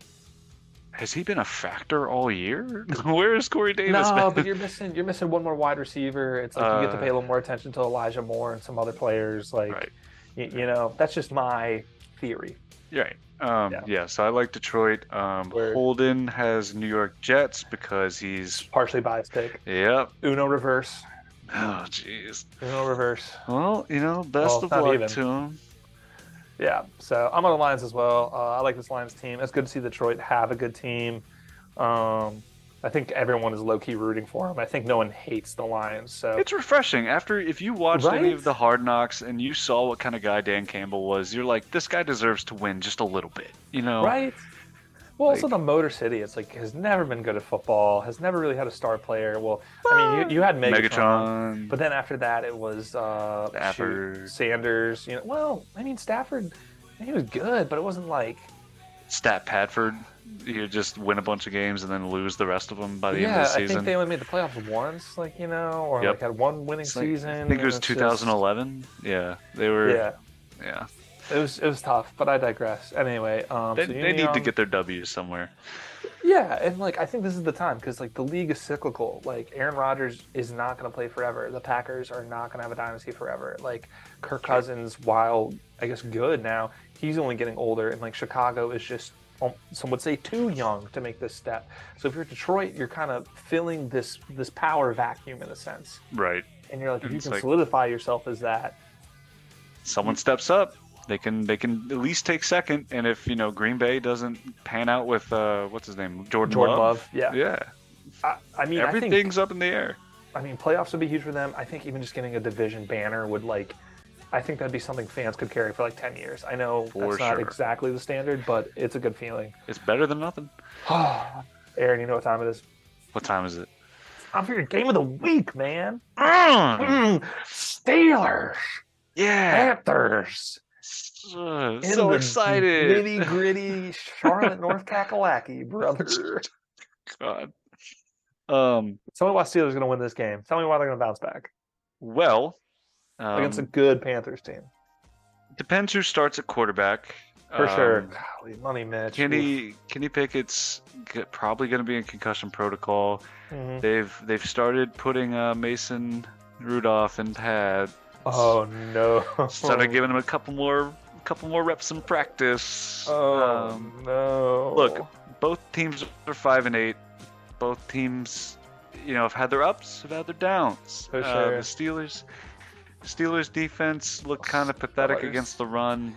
Has he been a factor all year? [laughs] Where is Corey Davis? no, been? but you're missing you're missing one more wide receiver. It's like you get to Uh, pay a little more attention to Elijah Moore and some other players. Like right. y- you, know, that's just my theory. Right. Um, Yeah. yeah. So I like Detroit. Um. Holden has New York Jets because he's. Partially biased pick. Yep. Uno reverse. Oh, jeez. Uno reverse. Well, you know, best Well, of luck even. to him. Yeah, so I'm on the Lions as well. Uh, I like this Lions team. It's good to see Detroit have a good team. Um, I think everyone is low key rooting for them. I think no one hates the Lions. So It's refreshing after if you watched any of the Hard Knocks and you saw what kind of guy Dan Campbell was, you're like, this guy deserves to win just a little bit, you know? right. Well, also the Motor City. It's like has never been good at football. Has never really had a star player. Well, I mean, you, you had Megatron, Megatron. but then after that it was uh, shoot, Stafford. Sanders. You know, well, I mean Stafford. He was good, but it wasn't like Stat Padford. You just win a bunch of games and then lose the rest of them by the yeah. end of the season. I think they only made the playoffs once, like you know, or Yep. like had one winning like- season. I think it was it's just- 2011. Yeah, they were. Yeah, yeah. It was it was tough, but I digress. Anyway, um, They, so they need to get their W's somewhere. yeah, and like I think this is the time because like the league is cyclical. Like Aaron Rodgers is not going to play forever. The Packers are not going to have a dynasty forever. Like Kirk Cousins, while I guess good now, he's only getting older, and like Chicago is just um, some would say too young to make this step. So if you're Detroit, you're kind of filling this this power vacuum in a sense, Right. and you're like if you can like- solidify yourself as that. Someone steps up. They can they can at least take second, and if you know Green Bay doesn't pan out with uh what's his name Jordan, Jordan Love, Love, yeah. yeah, I, I mean, I think everything's up in the air. I mean, playoffs would be huge for them. I think even just getting a division banner would like, I think that'd be something fans could carry for like ten years. I know For that's not sure. exactly the standard, but it's a good feeling. It's better than nothing. [sighs] Aaron, you know what time it is? What time is it? I'm for your game of the week, man. Mm. Mm. Steelers, Yeah. Panthers, So, in so excited. nitty gritty Charlotte, North Kakalaki, [laughs] brother. God. Um. Tell me why Steelers going to win this game. Tell me why they're going to bounce back Well. Um, against a good Panthers team depends who starts at quarterback. for sure. Um, Golly, money, Mitch. Kenny Kenny Pickett's g- probably going to be in concussion protocol. Mhm. They've they've started putting uh, Mason Rudolph in pad. Oh no! Started giving him a couple more couple more reps in practice. Oh Um, no! look, both teams are five and eight. Both teams, you know, have had their ups, have had their downs. For Uh, sure. the Steelers, Steelers defense looked kind of pathetic Steelers. against the run,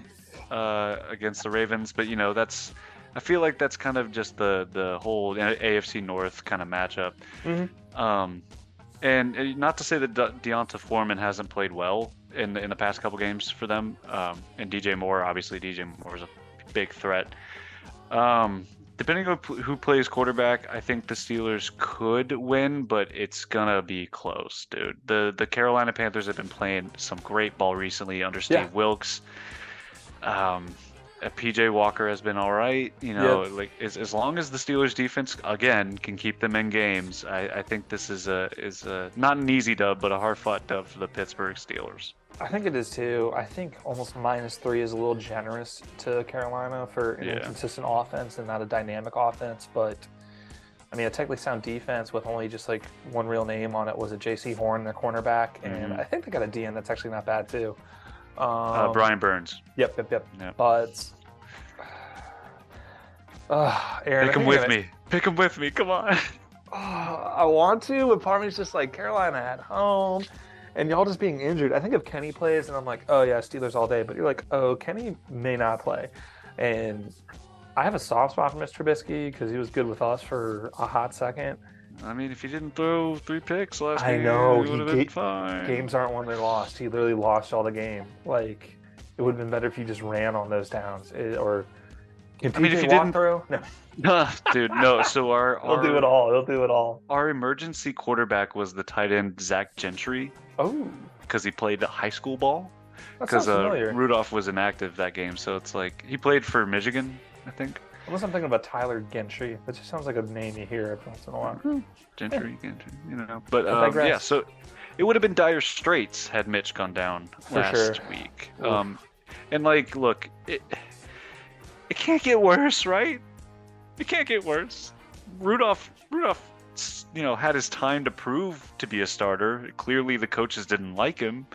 uh, against the Ravens. But you know, that's I feel like that's kind of just the the whole AFC North kind of matchup. Mhm. Um, and, and not to say that De- D'Onta Foreman hasn't played well in the, in the past couple games for them. Um, and DJ Moore, obviously, DJ Moore is a big threat. Um, depending on who plays quarterback, I think the Steelers could win, but it's gonna be close, dude. The the Carolina Panthers have been playing some great ball recently under Steve Yeah. Wilks. Um, PJ Walker has been all right. You know, like as, as long as the Steelers defense again can keep them in games, I, I think this is a is a not an easy dub, but a hard fought dub for the Pittsburgh Steelers. I think it is too. I think almost minus three is a little generous to Carolina for an Yeah. inconsistent offense and not a dynamic offense. But I mean, a technically sound defense with only just like one real name on it was a Jaycee Horn, their cornerback, and Mhm. I think they got a DN that's actually not bad too. Um, Uh, Brian Burns. Yep, yep, yep. Yeah. But uh, Aaron, Pick him with me. Pick him with me. Come on. Oh, I want to, but part of me is just like Carolina at home, and y'all just being injured. I think if Kenny plays, and I'm like, oh yeah, Steelers all day. But you're like, oh, Kenny may not play, and I have a soft spot for Mr. Trubisky because he was good with us for a hot second. I mean, if he didn't throw three picks last I game, know, he he would have been fine. Games aren't won; they're lost. He literally lost all the game. Like it would have been better if you just ran on those downs, Eh, or. Can I mean, if you walk didn't- through? No, [laughs] Dude, no. So our [laughs] he'll do it all. He'll do it all. our emergency quarterback was the tight end Zach Gentry Oh, because he played high school ball. that sounds Because uh, familiar. Rudolph was inactive that game, so it's like he played for Michigan, I think. Unless I'm thinking about Tyler Gentry. That just sounds like a name you hear every once in a while. Gentry, Gentry, you know. But um, yeah, so it would have been dire straits had Mitch gone down For last sure. week. Oof. Um, and like, look, it it can't get worse, right? It can't get worse. Rudolph, Rudolph, you know, had his time to prove to be a starter. Clearly, the coaches didn't like him.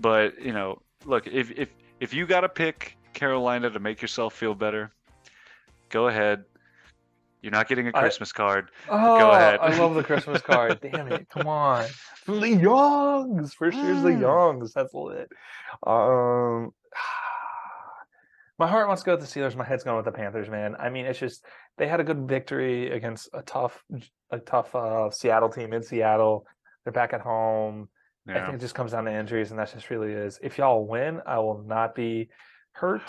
But you know, look, if if if you got to pick Carolina to make yourself feel better, go ahead. You're not getting a Christmas card. Oh, ahead. I love the Christmas card. [laughs] Damn it. Come on. The Youngs. First year's the Mm. Youngs. That's lit. Um, my heart wants to go with the Steelers. My head's going with the Panthers, man. I mean, it's just they had a good victory against a tough, a tough uh, Seattle team in Seattle. They're back at home. I think it just comes down to injuries, and that just really is. If y'all win, I will not be hurt.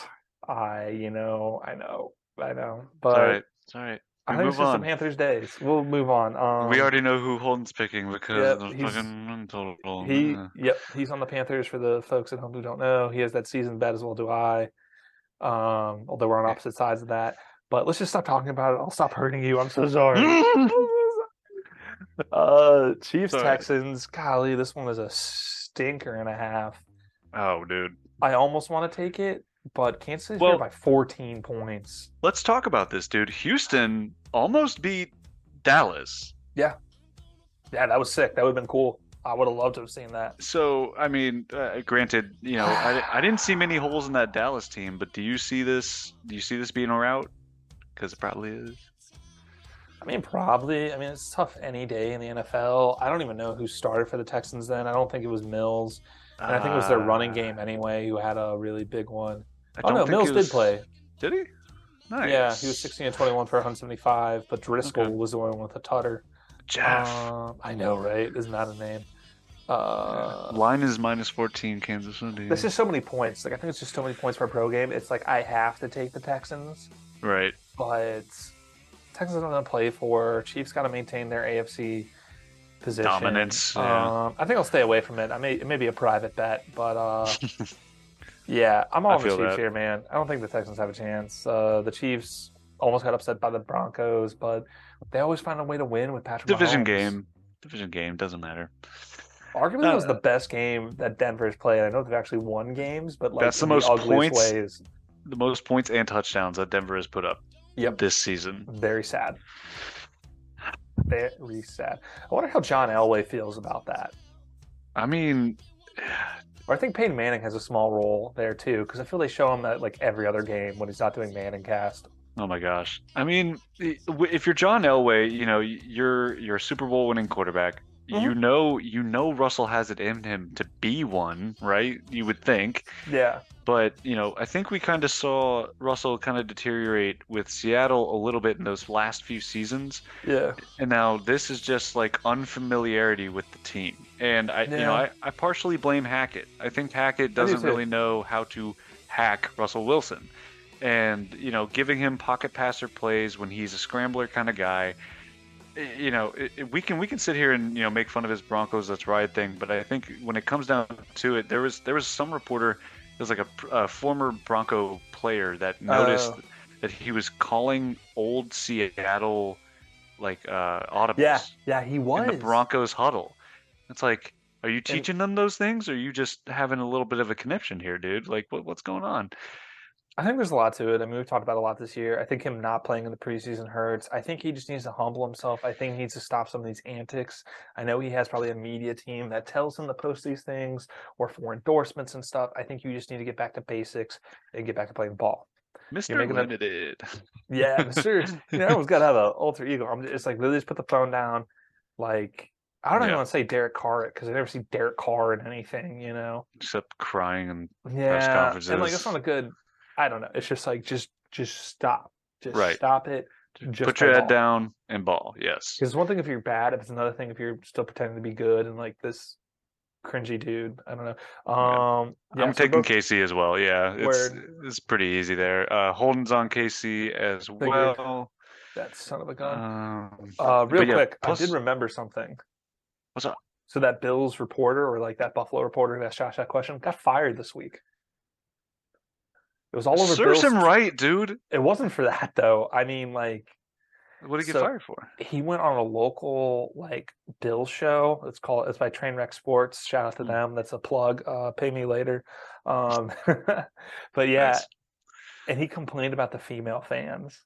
I, you know, I know, I know, It's but all right. It's all right. I think it's just on. the Panthers' days. We'll move on. Um, we already know who Holden's picking because Yep, he's- fucking total. He, Uh, yep, he's on the Panthers for the folks at home who don't know. He has that season bet as well. Do I? Um, although we're on opposite sides of that. But let's just stop talking about it. I'll stop hurting you. I'm so sorry. [laughs] uh, Chiefs Sorry. Texans. Golly, this one is a stinker and a half. oh, dude. I almost want to take it, but Kansas City's Well- here by 14 points. Let's talk about this, dude. Houston almost beat Dallas. Yeah. Yeah, that was sick. That would have been cool. I would have loved to have seen that. So, I mean, uh, granted, you know, I, I didn't see many holes in that Dallas team, but do you see this? Do you see this being a route? Because it probably is. I mean, probably. I mean, it's tough any day in the NFL. I don't even know who started for the Texans then. I don't think it was Mills. And I think it was their running Uh, game anyway, who had a really big one. I Oh, don't no, think Mills it did play. Did he? Nice. Yeah, he was 16 and 21 for 175, but Driskel Okay. was the one with a tutter. Jeff. Um, I know, right? Isn't that a name? Uh, Line is minus 14, Kansas City. This is so many points. Like I think it's just so many points per pro game. It's like I have to take the Texans, Right. but Texans are going to play for. Chiefs got to maintain their AFC position. Dominance, yeah. Um, I think I'll stay away from it. I may it may be a private bet, but uh, [laughs] yeah, I'm all the Chiefs that. here, man. I don't think the Texans have a chance. Uh, the Chiefs almost got upset by the Broncos, but they always find a way to win with Patrick. Division Mahomes. game. Division game doesn't matter. Arguably, it was the best game that Denver's played. I know they've actually won games, but like That's the most ugliest points- ways. The most points and touchdowns that Denver has put up Yep. this season. Very sad. Very sad. I wonder how John Elway feels about that. I mean, Or I think Peyton Manning has a small role there too, because I feel they show him that like every other game when he's not doing Manning cast. oh my gosh. I mean, if you're John Elway, you know you're you're a Super Bowl winning quarterback. You know, you know Russell has it in him to be one, right? You would think. Yeah. But, you know, I think we kind of saw Russell kind of deteriorate with Seattle a little bit in those last few seasons. Yeah. And now this is just like unfamiliarity with the team. And I, you know, I, I partially blame Hackett. I think Hackett doesn't really know how to hack Russell Wilson. And, you know, giving him pocket passer plays when he's a scrambler kind of guy. You know, it, we can we can sit here and you know make fun of his Broncos that's right thing, but I think when it comes down to it, there was there was some reporter, it was like a, a former Bronco player that noticed Oh. that he was calling old Seattle like uh audibles Yeah. Yeah. He was. in the Broncos huddle. It's like, are you teaching them those things, or are you just having a little bit of a connection here, dude? Like, what what's going on? I think there's a lot to it. I mean, we've talked about a lot this year. I think him not playing in the preseason hurts. I think he just needs to humble himself. I think he needs to stop some of these antics. I know he has probably a media team that tells him to post these things or for endorsements and stuff. I think you just need to get back to basics and get back to playing ball. A- Limited. Yeah, Mr. [laughs] you know, everyone's got to have an alter ego. I'm just like, literally just put the phone down. Like, I don't even want to say Derek Carr because I never see Derek Carr in anything, you know? Except crying and Yeah, and like that's not a good. I don't know. It's just like just just stop, just Right. stop it. Just put your head ball. down and ball. Yes. Because it's one thing if you're bad, if it's another thing if you're still pretending to be good and like this cringy dude. I don't know. Yeah. Um, yeah, I'm so taking both- KC as well. Yeah, it's it's pretty easy there. Uh, Holden's on KC as Figured. well. That son of a gun. Um, Uh, real yeah, quick, plus- I did remember something. What's up? So that Bills reporter or like that Buffalo reporter who asked Josh that question got fired this week. It was all over serves Bills. him right, dude. It wasn't for that though. I mean, like What did he get So- fired for? he went on a local like Bill show. It's called it's by Trainwreck Sports. Shout out to Mm. them. That's a plug. Uh, pay me later. Um, [laughs] but yeah, Nice. and he complained about the female fans.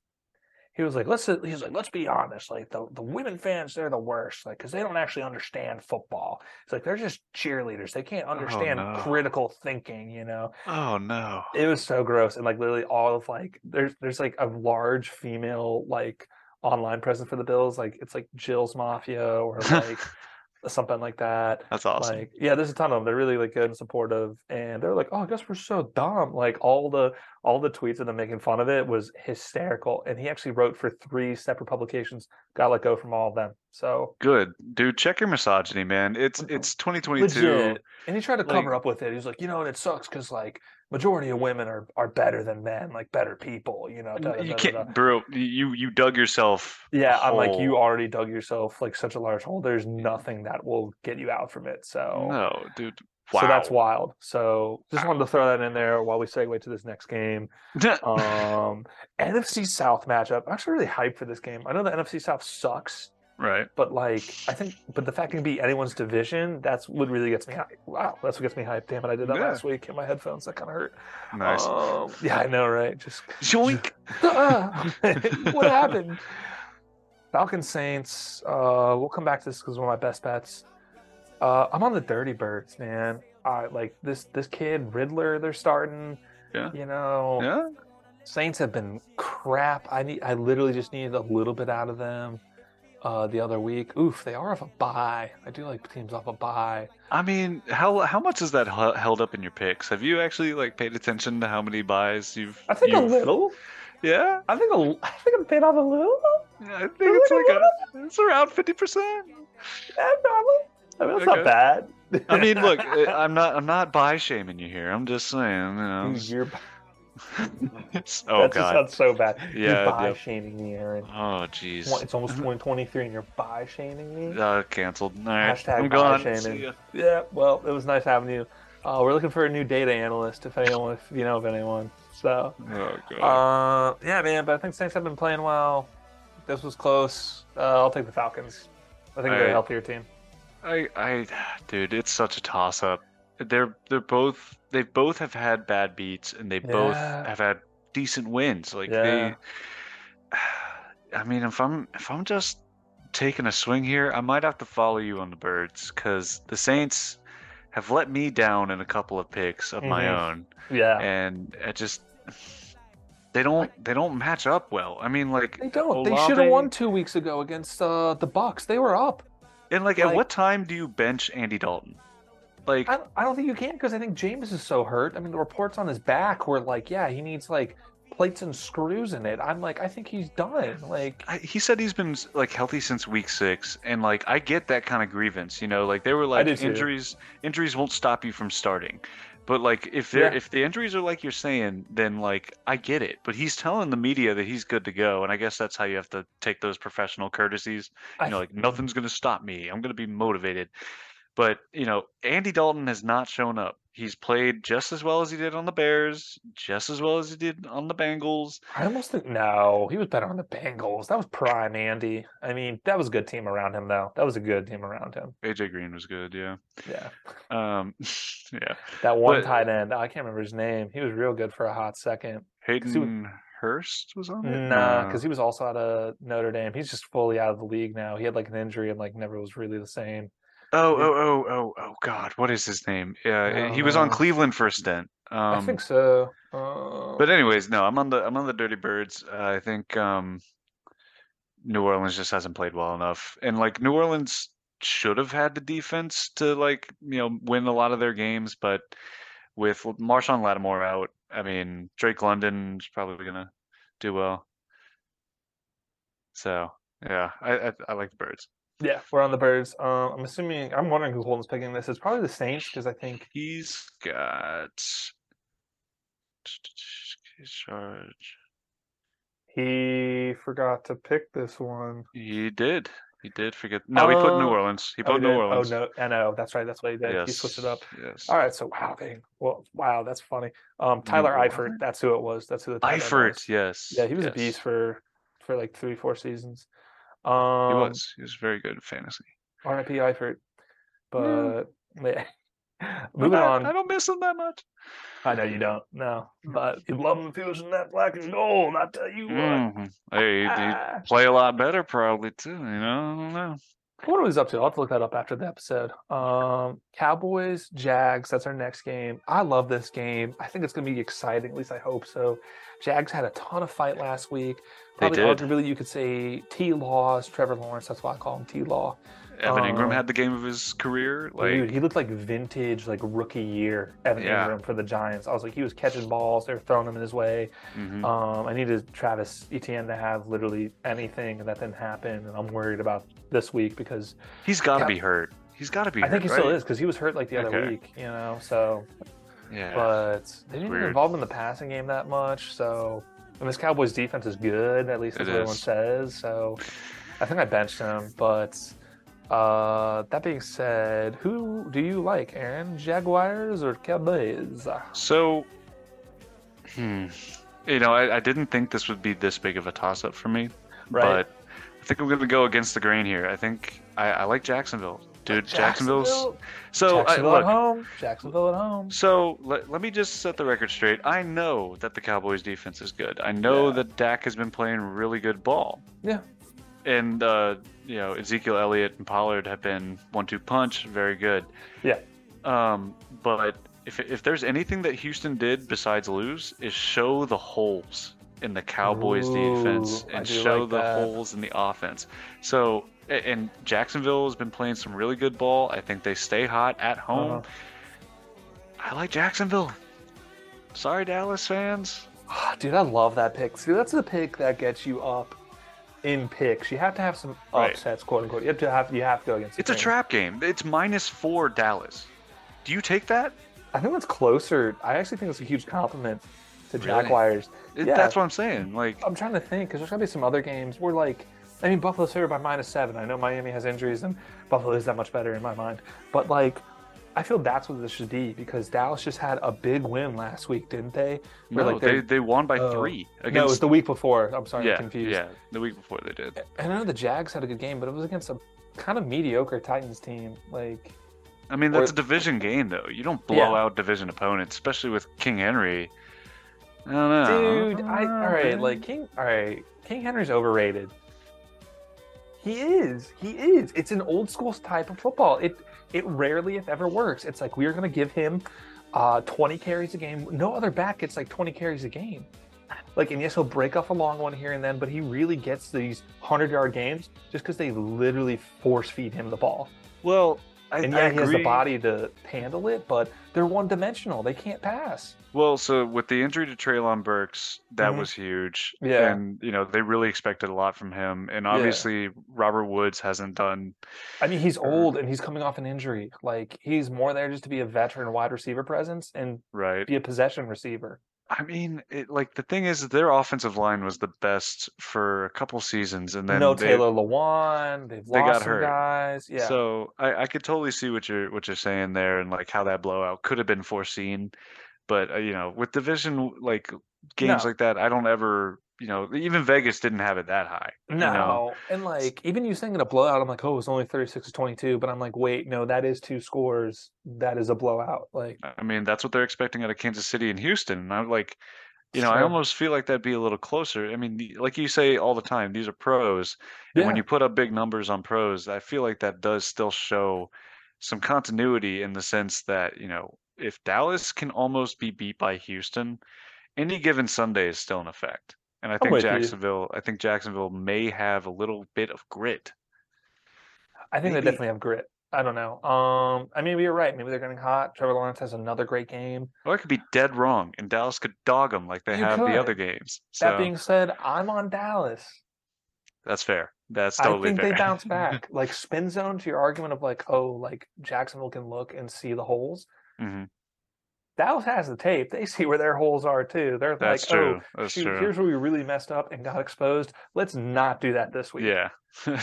He was like, let's he was like, let's be honest. Like the, the women fans, they're the worst. Like because they don't actually understand football. It's like they're just cheerleaders. They can't oh, understand no. critical thinking. You know. Oh no. It was so gross, and like literally all of like there's there's like a large female like online presence for the Bills. Like it's like Jill's Mafia or like [laughs] something like that. That's awesome. Like yeah, there's a ton of them. They're really like good and supportive, and they're like, oh, I guess we're so dumb. Like all the all the tweets of them making fun of it was hysterical. And he actually wrote for three separate publications. Got let go from all of them. So Good, dude. Check your misogyny, man. It's it's 2022. legit. And he tried to cover up with it. He was like, you know, and it sucks because like majority of women are are better than men, like better people. You know, da, da, You da. can't, bro. You you dug yourself. Yeah, I'm like, you already dug yourself like such a large hole. There's nothing that will get you out from it. So, No, dude. Wow. so that's wild. So, just wanted to throw that in there while we segue to this next game. [laughs] Um, NFC South matchup. I'm actually really hyped for this game. I know the NFC South sucks, right. but like, I think, but the fact it can be anyone's division, that's what really gets me hyped. Wow, that's what gets me hyped. Damn it, I did that Yeah. last week in my headphones. That kind of hurt. Nice. Um, yeah, I know, right? Just Joink. [laughs] [laughs] What happened? Falcons Saints. Uh, we'll come back to this because one of my best bets. Uh, I'm on the Dirty Birds, man. I like this this kid Ridder. They're starting. Yeah. You know, Yeah. Saints have been crap. I need. I literally just needed a little bit out of them. Uh, the other week. Oof, they are off a bye. I do like teams off a bye. I mean, how how much is that hu- held up in your picks? Have you actually like paid attention to how many byes you've? I think a you've- little. Yeah. I think a. I think I'm paid off a little. Yeah, I think it's like a, it's around fifty percent. Yeah, probably. I mean, that's Okay. not bad. I mean, look, [laughs] uh, I'm not I'm not bye shaming you here. I'm just saying, you know. You're [laughs] [laughs] oh that just god. sounds so bad. Yeah, You're shaming me, Aaron. Oh jeez. It's almost 2023 and you're bye shaming me? Uh, canceled. All right. Hashtag I'm gone. shaming. Yeah, well, it was nice having you. Uh, we're looking for a new data analyst, if anyone, if you know of anyone. So, Oh god. uh, yeah, man, but I think Saints have been playing well. This was close. Uh, I'll take the Falcons. I think they're a healthier team. I, I, dude, it's such a toss up. They're they're both they both have had bad beats and they both have had decent wins. Like Yeah. they, [sighs] I mean, if I'm if I'm just taking a swing here, I might have to follow you on the birds because the Saints have let me down in a couple of picks of my Mhm. own, Yeah. and I just they don't they don't match up well. I mean, like They don't. They should have won two weeks ago against uh, the Bucs. They were up. And like, like- at what time do you bench Andy Dalton? Like I, I don't think you can because I think Jameis is so hurt. I mean, the reports on his back were like, yeah, he needs like plates and screws in it. I'm like, I think he's done. Like, I, he said he's been like healthy since week six, and like I get that kind of grievance. You know, like they were like injuries. Injuries won't stop you from starting, but like if they're Yeah. if the injuries are like you're saying, then like I get it. But he's telling the media that he's good to go, and I guess that's how you have to take those professional courtesies. I, You know, like nothing's gonna stop me. I'm gonna be motivated. But you know, Andy Dalton has not shown up. He's played just as well as he did on the Bears, just as well as he did on the Bengals. I almost think no, he was better on the Bengals. That was prime Andy. I mean, that was a good team around him, though. That was a good team around him. AJ Green was good, yeah. Yeah, [laughs] Um, [laughs] yeah. that one But- tight end. I can't remember his name. He was real good for a hot second. Hayden Hurst was on it. Nah, because he was also out of Notre Dame. He's just fully out of the league now. He had like an injury and like never was really the same. Oh, oh, oh, oh, oh, God, what is his name? Yeah, don't he was on. Cleveland for a stint. Um, I think so. Uh, But anyways, no, I'm on the I'm on the Dirty Birds. Uh, I think um, New Orleans just hasn't played well enough, and like New Orleans should have had the defense to like you know win a lot of their games, but with Marshon Lattimore out, I mean Drake London's probably gonna do well. So yeah, I I, I like the Birds. Yeah, we're on the Birds. Um, I'm assuming. I'm wondering who Holden's picking this. It's probably the Saints because I think He's got charge. he forgot to pick this one. He did. He did forget. No, he put New Uh, Orleans. He Oh, put he New did? Orleans. Oh no, I know. That's right. That's what he did. Yes. He switched it up. Yes. All right. So wow, dang. Well, wow, that's funny. Um, Tyler Eifert. Orleans? That's who it was. That's who the Eifert. was. Yes. Yeah, he was a beast for for like three, four seasons. He Um, was. He was very good at fantasy. R.I.P. Eifert. But yeah. [laughs] But moving I, on. I don't miss him that much. I know you don't. No, but you love him if he was in that black and gold. I tell you what. Mhm. Hey, he Ah. play a lot better probably too. You know, I don't know. I wonder what he's up to. I'll have to look that up after the episode. Um, Cowboys, Jags. That's our next game. I love this game. I think it's going to be exciting. At least I hope so. Jags had a ton of fight last week. They Probably did. arguably you could say T. Laws, Trevor Lawrence. That's why I call him T. Law. Evan Engram Um, had the game of his career. Like, Dude, he looked like vintage, like rookie year Evan Yeah. Engram for the Giants. I was like, he was catching balls. They were throwing them in his way. mhm. Um, I needed Travis Etienne to have literally anything, and that didn't happen. And I'm worried about this week because he's got to be hurt. He's got to be. I think hurt, he still is because he was hurt like the other Okay. week, you know. So, Yeah. but they didn't get involved in the passing game that much. So, and this Cowboys defense is good, at least It that's what everyone says. So, I think I benched him. But uh, that being said, who do you like, Aaron? Jaguars or Cowboys? So, hmm, you know, I, I didn't think this would be this big of a toss-up for me, Right. but I think I'm going to go against the grain here. I think I, I like Jacksonville, dude. Jacksonville's Jacksonville, so I, Jacksonville at look. home. Jacksonville at home. So let, let me just set the record straight. I know that the Cowboys defense is good. I know Yeah. that Dak has been playing really good ball. Yeah. And uh, you know, Ezekiel Elliott and Pollard have been one-two punch, very good. Yeah. Um, but if if there's anything that Houston did besides lose, is show the holes in the Cowboys defense Ooh, I and show like the that. holes in the offense. So and Jacksonville has been playing some really good ball. I think they stay hot at home. Uh-huh. I like Jacksonville. Sorry, Dallas fans. Ah, Dude, I love that pick. See, that's the pick that gets you up in picks. You have to have some Right. upsets, quote unquote. You have to have you have to go against. the It's a trap game. It's minus four Dallas. Do you take that? I think that's closer. I actually think it's a huge compliment to Really? Jaguars. It- Yeah. That's what I'm saying. Like, I'm trying to think because there's gonna be some other games where like I mean Buffalo's favored by minus seven. I know Miami has injuries and Buffalo is that much better in my mind, but like I feel that's what this should be because Dallas just had a big win last week, didn't they? Where, no, like, they, they're- won by Oh. three no, it was the week before. I'm sorry, yeah, I'm confused. yeah, the week before they did. And I know the Jags had a good game, but it was against a kind of mediocre Titans team. Like I mean, Or- that's a division game, though. You don't blow Yeah. out division opponents, especially with King Henry. I don't know. Dude, I all uh, right, like King. All right, King Henry's overrated. He is. He is. It's an old school type of football. It it rarely, if ever, works. It's like we are going to give him uh, 20 carries a game. No other back gets like 20 carries a game. Like, and yes, he'll break off a long one here and then, but he really gets these 100 yard games just because they literally force feed him the ball. Well, I, And I yeah, he has the body to handle it, but they're one dimensional. They can't pass. Well, so with the injury to Treylon Burks, that Mhm. was huge. Yeah. And, you know, they really expected a lot from him. And obviously, Robert Woods hasn't done. I mean, he's old and he's coming off an injury. Like he's more there just to be a veteran wide receiver presence and Right. be a possession receiver. I mean, it, like, the thing is, their offensive line was the best for a couple seasons. And then no they, Taylor Lewan. They've they lost got hurt. guys. Yeah. So I, I could totally see what you're what you're saying there, and like how that blowout could have been foreseen. But uh, you know, with division like games No. like that, I don't ever, you know, even Vegas didn't have it that high. no. you know? And like even you saying it a blowout, I'm like, oh, it's only 36 to 22. But I'm like, wait, no, that is two scores. That is a blowout. Like I mean, that's what they're expecting out of Kansas City and Houston. And I'm like, you know, I almost feel like that'd be a little closer. I mean, like you say all the time, these are pros, and when you put up big numbers on pros, I feel like that does still show some continuity in the sense that, you know, if Dallas can almost be beat by Houston, any given Sunday is still in effect. And I think with you. Jacksonville, I think Jacksonville may have a little bit of grit. I think they definitely have grit. I don't know. Um, I mean, you're right. Maybe they're getting hot. Trevor Lawrence has another great game. Or I could be dead wrong, and Dallas could dog them like they You have the other could. games. That being said, I'm on Dallas. that's fair. That's totally fair. I think fair. they bounce [laughs] back. like spin zone to your argument of like, oh, like Jacksonville can look and see the holes. hmm Dallas has the tape. They see where their holes are too. They're That's like, true. oh, That's shoot, true. here's where we really messed up and got exposed. Let's not do that this week. Yeah. [laughs]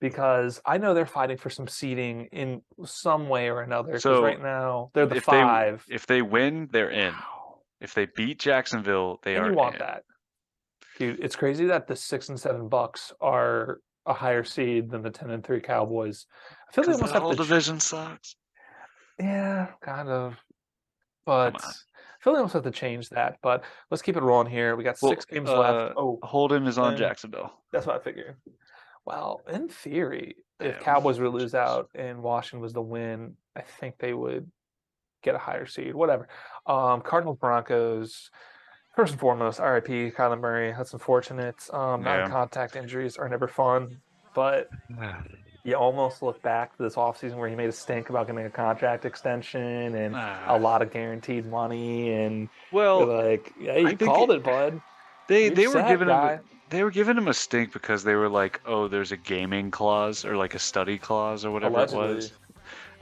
Because I know they're fighting for some seeding in some way or another. So, right now they're the if they- five. if they win, they're in. Wow. If they beat Jacksonville, they and are you want in. that. Dude, it's crazy that the six and seven Bucs are a higher seed than the ten and three Cowboys. I feel they 'Cause almost the have whole to ch- division sucks. Yeah, kind of. But Philly I feel almost have to change that. But let's keep it rolling here. We got Well, six games uh, left. Oh, Holden is on Jacksonville. that's what I figured. Well, in theory, if Damn. Cowboys were to lose out and Washington was the win, I think they would get a higher seed. Whatever. Um, Cardinals Broncos. First and foremost, RIP Kyler Murray. That's unfortunate. Um, Yeah. non-contact injuries are never fun, but [sighs] you almost look back to this offseason where he made a stink about getting a contract extension and Ah. a lot of guaranteed money and Well, like, yeah, you I called it- it, bud. they You're they were giving him they were giving him a stink because they were like, oh, there's a gaming clause or like a study clause or whatever it was.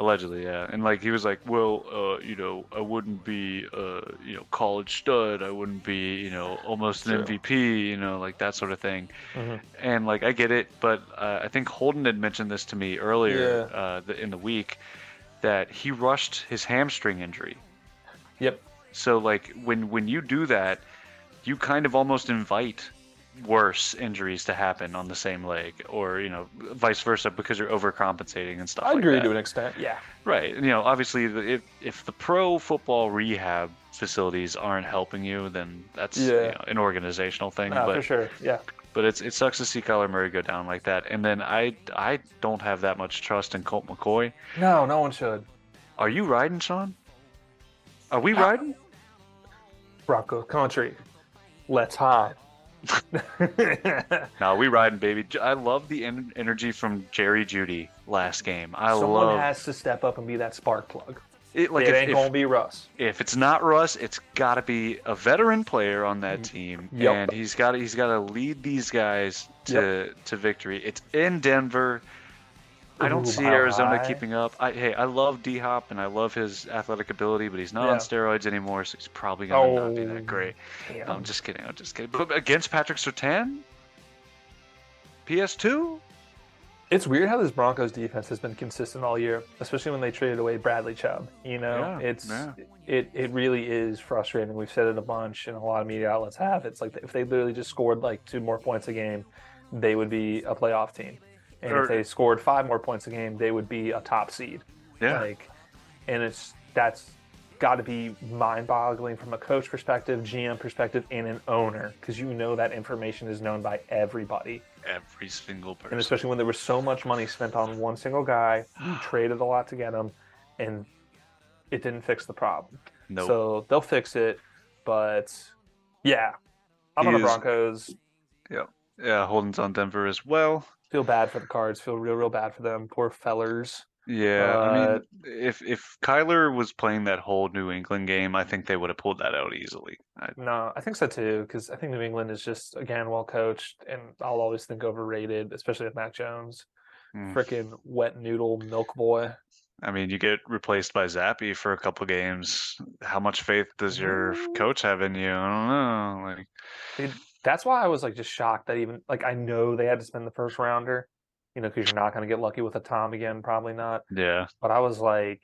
Allegedly, yeah. And like he was like, well, uh, you know, I wouldn't be, uh, you know, college stud. I wouldn't be, you know, almost an True. MVP. You know, like that sort of thing. Mhm. And like I get it, but uh, I think Holden had mentioned this to me earlier uh, the, in the week that he rushed his hamstring injury. Yep. So like when when you do that, you kind of almost invite worse injuries to happen on the same leg, or you know, vice versa because you're overcompensating and stuff. I like agree that. to an extent. Yeah. Right. You know, obviously, if if the pro football rehab facilities aren't helping you, then that's you know, an organizational thing. No, but for sure. Yeah. but it's it sucks to see Kyler Murray go down like that. And then I I don't have that much trust in Colt McCoy. No, no one should. Are you riding, Sean? Are we Uh, riding? Bronco country. Let's hide. [laughs] No, we riding, baby. I love the en- energy from Jerry Jeudy last game. I love Someone love has to step up and be that spark plug. it. Like it if, ain't if, gonna be Russ. if it's not Russ, it's got to be a veteran player on that team, Yep. and he's got he's got to lead these guys to to victory. It's in Denver. I don't Ooh, see Arizona High. keeping up. I hey, I love D Hop and I love his athletic ability, but he's not on steroids anymore, so he's probably gonna not be Oh, that great. Damn. No, I'm just kidding. I'm just kidding. But against Patrick Surtain, PS2. It's weird how this Broncos defense has been consistent all year, especially when they traded away Bradley Chubb. You know, Yeah, it's yeah. it it really is frustrating. We've said it a bunch, and a lot of media outlets have. It's like if they literally just scored like two more points a game, they would be a playoff team, and Or- if they scored five more points a game, they would be a top seed. Yeah. Like, and it's that's got to be mind-boggling from a coach perspective, GM perspective, and an owner because you know that information is known by everybody. Every single person. And especially when there was so much money spent on one single guy, you [gasps] traded a lot to get him, and it didn't fix the problem. Nope. So they'll fix it, but yeah, I'm on He the is- Broncos. yeah, Holden's on Denver as well. Feel bad for the Cards. Feel real, real bad for them. Poor fellers. Yeah, I Uh, mean, if if Kyler was playing that whole New England game, I think they would have pulled that out easily. I, No, I think so too, because I think New England is just again well coached, and I'll always think overrated, especially with Mac Jones. mm. Freaking wet noodle milk boy. I mean, you get replaced by Zappe for a couple games. How much faith does your coach have in you? I don't know. Like, that's why I was like just shocked that even like I know they had to spend the first rounder, you know, because you're not going to get lucky with a Tom again, probably not. yeah, But I was like,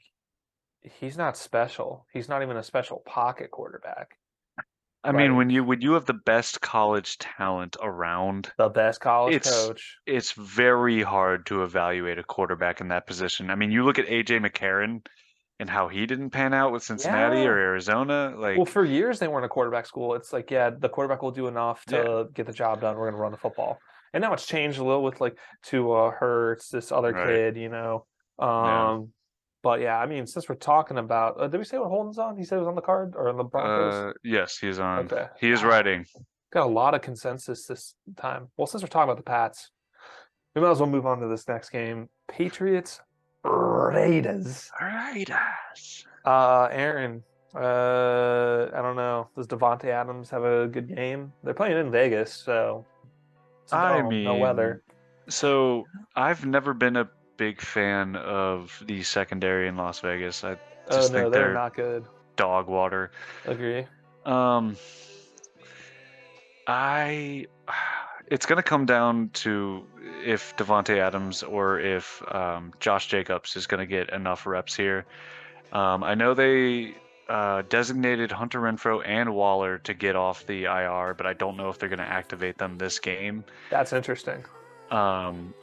he's not special. He's not even a special pocket quarterback. I mean, when you when you have the best college talent around, The best college It's- coach. it's very hard to evaluate a quarterback in that position. I mean, you look at AJ McCarron and how he didn't pan out with Cincinnati Yeah. or Arizona. Like, Well, for years they weren't a quarterback school. It's like, yeah, the quarterback will do enough to Yeah. get the job done. We're going to run the football. And now it's changed a little with like Tua Hurts, this other Right. kid, you know. Yeah. Um, but yeah, I mean, since we're talking about, uh, did we say what Holden's on? He said it was on the card or on the Broncos. uh, yes, he's on. Okay. He is writing. Got a lot of consensus this time. Well, since we're talking about the Pats, we might as well move on to this next game. Patriots Raiders. Raiders. Uh, Aaron. Uh, I don't know. Does Davante Adams have a good game? They're playing in Vegas, so I a I dome, mean, no weather. So I've never been a big fan of the secondary in Las Vegas. I Oh just no, think they're they're not good. dog water. Agree. Um, I it's gonna come down to if Davante Adams or if um, Josh Jacobs is gonna get enough reps here. Um, I know they uh, designated Hunter Renfrow and Waller to get off the IR, but I don't know if they're gonna activate them this game. That's interesting. Um,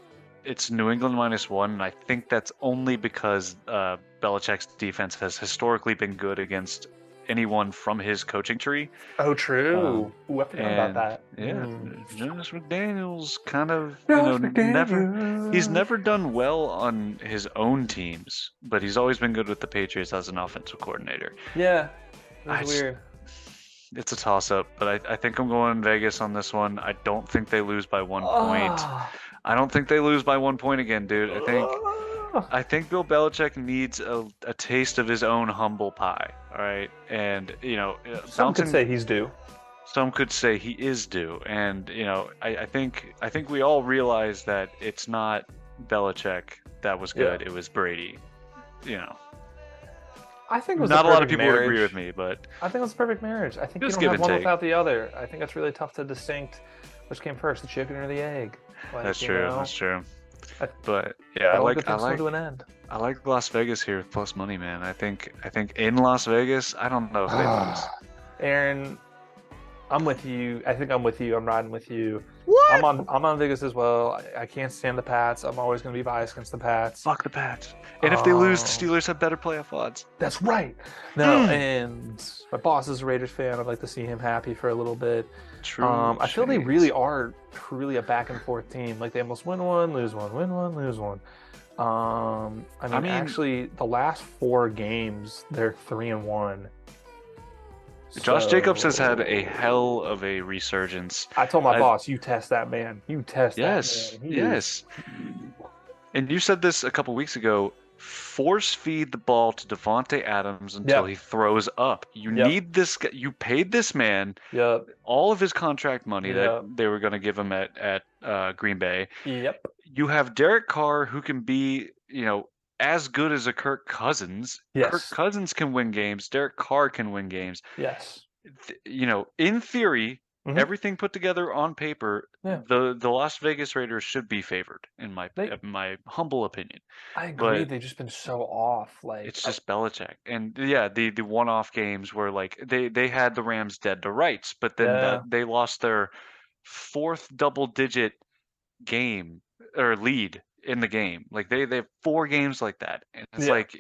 it's New England minus one, and I think that's only because uh, Belichick's defense has historically been good against anyone from his coaching tree. Oh, true. Ooh, I forgot about that. Yeah, Mm. Jonas McDaniels kind of you know never he's never done well on his own teams, but he's always been good with the Patriots as an offensive coordinator. Yeah, that's weird. It's a toss up, but I, I think I'm going Vegas on this one. I don't think they lose by one point. Ah. I don't think they lose by one point again, dude. I think I think Bill Belichick needs a, a taste of his own humble pie. All right, and you know, uh, Some bouncing- could say he's due. some could say he is due, and you know, I, I think I think we all realize that it's not Belichick that was Yeah. good; it was Brady. You know, I think it was not a lot of people would agree with me, but I think it's a perfect marriage. I think you don't have one take. without the other. I think it's really tough to distinct which came first, the chicken or the egg. Like, that's true. know, That's true. I- But yeah, I like I like to an end. I like Las Vegas here with plus money, man. I think I think in Las Vegas, I don't know if they lose. [sighs] Aaron, I'm with you. I think I'm with you. I'm riding with you. What? I'm on. I'm on Vegas as well. I, I can't stand the Pats. I'm always going to be biased against the Pats. Fuck the Pats. And if they lose, the Oh. Steelers have better playoff odds. That's right. No, Hmm. and my boss is a Raiders fan. I'd like to see him happy for a little bit. True. Um, I feel they really are really a back and forth team. Like they almost win one, lose one, win one, lose one. Um, I mean, mean- actually, the last four games they're three and one. Josh Jacobs has had a hell of a resurgence. I told my I've- boss, "You test that man. You test Yes, that man. He yes. And you said this a couple weeks ago. Force feed the ball to Davante Adams until Yep. he throws up. You Yep. need this. guy- You paid this man Yep. all of his contract money that they were going to give him at at uh, Green Bay. Yep. you have Derek Carr who can be, you know, as good as a Kirk Cousins. Yes. Kirk Cousins can win games. Derek Carr can win games. Yes. You know, in theory, Mhm. everything put together on paper, Yeah. the the Las Vegas Raiders should be favored, in my They- in my humble opinion. I agree. but- They've just been so off. Like It's I- just Belichick, and yeah, the the one off games where like they they had the Rams dead to rights, but then Yeah. that, they lost their fourth double digit game or lead in the game. Like they they have four games like that, and it's Yeah. like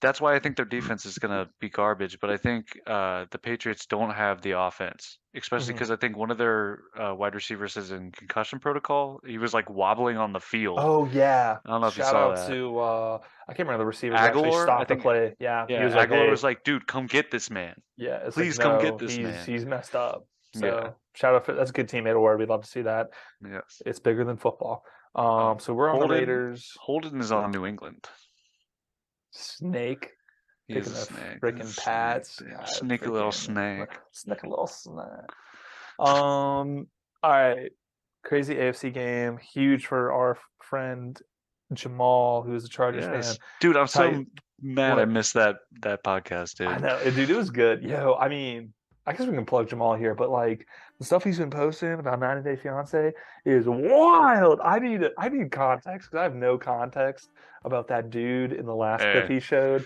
that's why I think their defense is gonna be garbage. But I think uh, the Patriots don't have the offense, especially because I think one of their uh, wide receivers is in concussion protocol. He was like wobbling on the field. Oh yeah. I don't know if you Shout saw out that. to uh I can't remember the receiver Aguilar? I stopped the think- play. Yeah. yeah, He was like, "Hey," was like, "Dude, come get this man." yeah, "Please like, come no, get this he's, man." He's messed up. So Yeah. shout out for that's a good team award. We'd love to see that. Yes. It's bigger than football. Um, Um, so we're on the Holden- Raiders. Holden is on New England. Snake He picking is a the snake. freaking Pats. Sneaky little snake. Sneaky little snake. Um. All right. Crazy AFC game. Huge for our friend Jamal, who's a Chargers Yes. fan. Dude, I'm so Tight. mad I missed that that podcast, dude. I know, dude. It was good. Yo, I mean, I guess we can plug Jamal here, but like the stuff he's been posting about 90 Day Fiance is wild. I need I need context because I have no context about that dude in the last clip eh. he showed.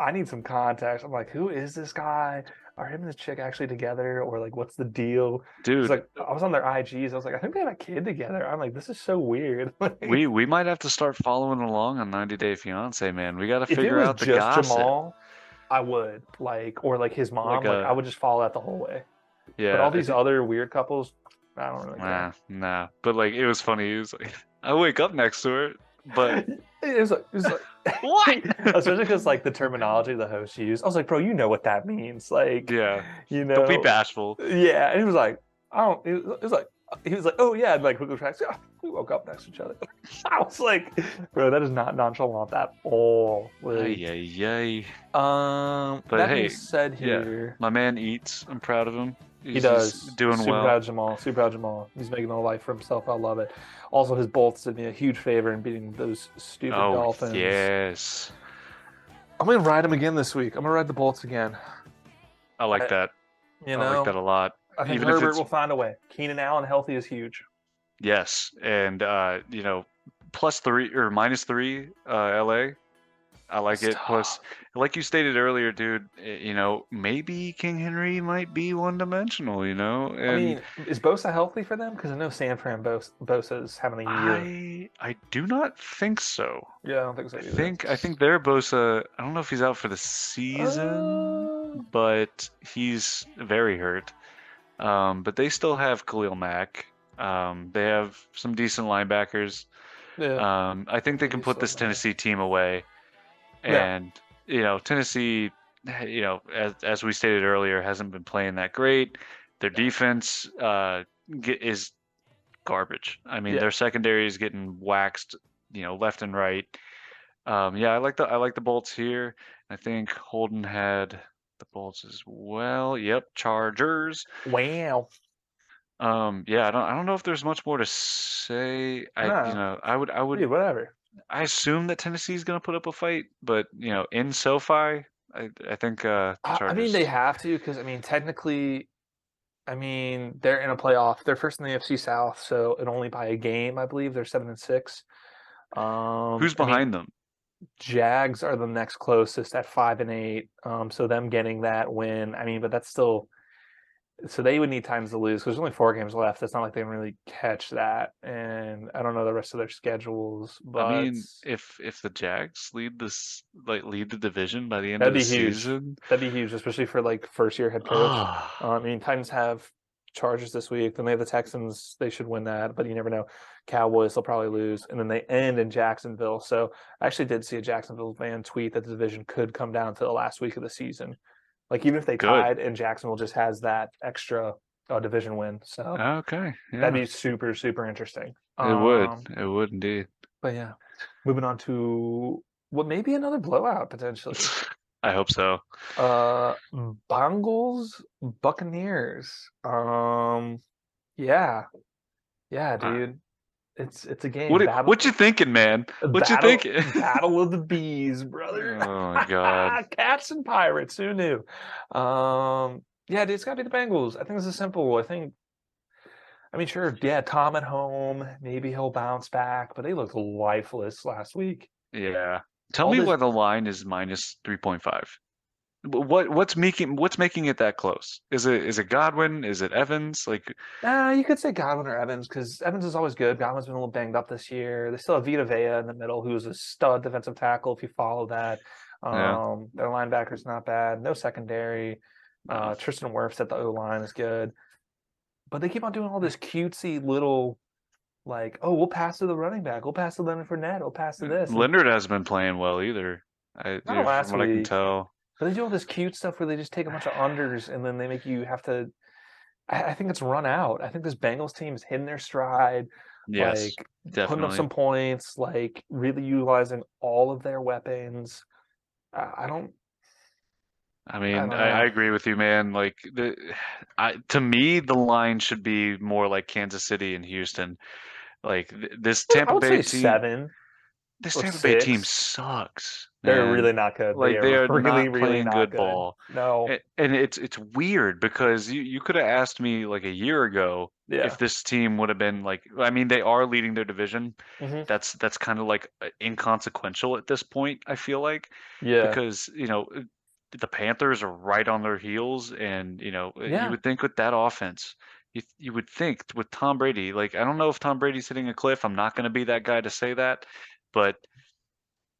I need some context. I'm like, who is this guy? Are him and this chick actually together, or like, what's the deal? Dude, It's like I was on their IGs. I was like, I think they have a kid together. I'm like, this is so weird. [laughs] Like, we we might have to start following along on 90 Day Fiance, man. We got to figure out the just gossip. Jamal, I would like, or like his mom. Like, Like I a- would just follow that the whole way. Yeah. but all these think- other weird couples, I don't really. Nah, care. nah. But like it was funny. He was like, [laughs] I wake up next to her, but [laughs] it was like, it was like [laughs] what? especially because like the terminology the host she used. I was like, bro, you know what that means. Like, yeah. you know, Don't be bashful. Yeah, and he was like, I don't. It was, it was like. He was like, "Oh yeah," and like Google Tracks. Yeah, we woke up next to each other. [laughs] I was like, "Bro, that is not nonchalant at all." Like, Ay, ay, ay. Um, But that hey, being said, yeah. here My man eats. I'm proud of him. He's, he does doing super well. Proud of Jamal, super proud Jamal. He's making a life for himself. I love it. Also, his Bolts did me a huge favor in beating those stupid Oh Dolphins. yes, I'm gonna ride him again this week. I'm gonna ride the Bolts again. I like I- that. You I know, like that a lot. I think even Herbert will find a way. Keenan Allen healthy is huge. Yes, and uh, you know, plus three or minus three, uh, LA. I like it. Plus, like you stated earlier, dude. eh, You know, maybe King Henry might be one dimensional. You know, and I mean, is Bosa healthy for them? Because I know San Fran Bos- Bosa's having a year. I I do not think so. Yeah, I don't think so. I think I think their Bosa. I don't know if he's out for the season, Uh, but he's very hurt. Um, but they still have Khalil Mack. Um, they have some decent linebackers. yeah. Um, I think they can put this. Tennessee team away. Yeah. And you know, Tennessee, you know, as as we stated earlier, hasn't been playing that great. Their defense uh, is garbage. I mean, Yeah. their secondary is getting waxed, you know, left and right. Um, yeah, I like the I like the Bolts here. I think Holden had the Bolts as well. Yep, Chargers. wow. Um, yeah, I don't I don't know if there's much more to say. I No. you know, I would I would Dude, whatever. I assume that Tennessee's going to put up a fight, but you know, in SoFi, I I think uh, the I, mean, they have to because I mean, technically, I mean, they're in a playoff. They're first in the AFC South, so and only by a game, I believe. They're seven and six. Um, Who's I mean, behind them? Jags are the next closest at five and eight. Um, so them getting that win, I mean, but that's still. So they would need times to lose because there's only four games left. It's not like they can really catch that, and I don't know the rest of their schedules. But I mean, if if the Jags lead this like lead the division by the end That'd of the be huge. season, that'd be huge, especially for like first year head coach. [sighs] Uh, I mean, Titans have Chargers this week. Then they have the Texans. They should win that, but you never know. Cowboys, they'll probably lose. And then they end in Jacksonville. So I actually did see a Jacksonville fan tweet that the division could come down to the last week of the season. Like, even if they Good. tied and Jacksonville just has that extra uh, division win. So okay, yeah, that'd be super, super interesting. it would, Um, it would indeed. But yeah, moving on to what may be another blowout potentially. [laughs] I hope so. Uh, Bengals, Buccaneers. Um, yeah, yeah, dude. It's it's a game. What battle, what you thinking, man? What you thinking? [laughs] battle of the bees, brother. Oh my god. [laughs] Cats and pirates. Who knew? Um, yeah, dude, it's got to be the Bengals. I think this is simple. I think. I mean, sure, yeah, Tom at home, maybe he'll bounce back, but they looked lifeless last week. Yeah. Tell All me this- why the line is minus 3.5. Wh- What what's making what's making it that close? Is it is it Godwin? Is it Evans? Like Uh, you could say Godwin or Evans because Evans is always good. Godwin's been a little banged up this year. They still have Vita Vea in the middle, who's a stud defensive tackle. If you follow that, Yeah. um, their linebacker's not bad. No secondary. Uh, Tristan Wirfs at the O line is good, but they keep on doing all this cutesy little, like, oh, we'll pass to the running back. We'll pass to Leonard Fournette. We'll pass to this. Leonard hasn't been playing well either. I, Not from last what I can tell. But they do all this cute stuff where they just take a bunch of unders and then they make you have to. I, I think it's run out. I think this Bengals team is hitting their stride. Yes, like putting up some points, like really utilizing all of their weapons. Uh, I don't. I mean, I, I agree with you, man. Like the, I to me, the line should be more like Kansas City and Houston. Like th- this I Tampa Bay team, seven. this Tampa Bay team sucks. They're really not good. like they are really, not really playing not good good. ball. No. A- And it's it's weird because you, you could have asked me like a year ago yeah. if this team would have been like I mean they are leading their division. Mhm. That's that's kind of like uh, inconsequential at this point, I feel like, Yeah. because you know uh, the Panthers are right on their heels and you know uh, Yeah. you would think with that offense you you would think with Tom Brady, like I don't know if Tom Brady's hitting a cliff. I'm not going to be that guy to say that, but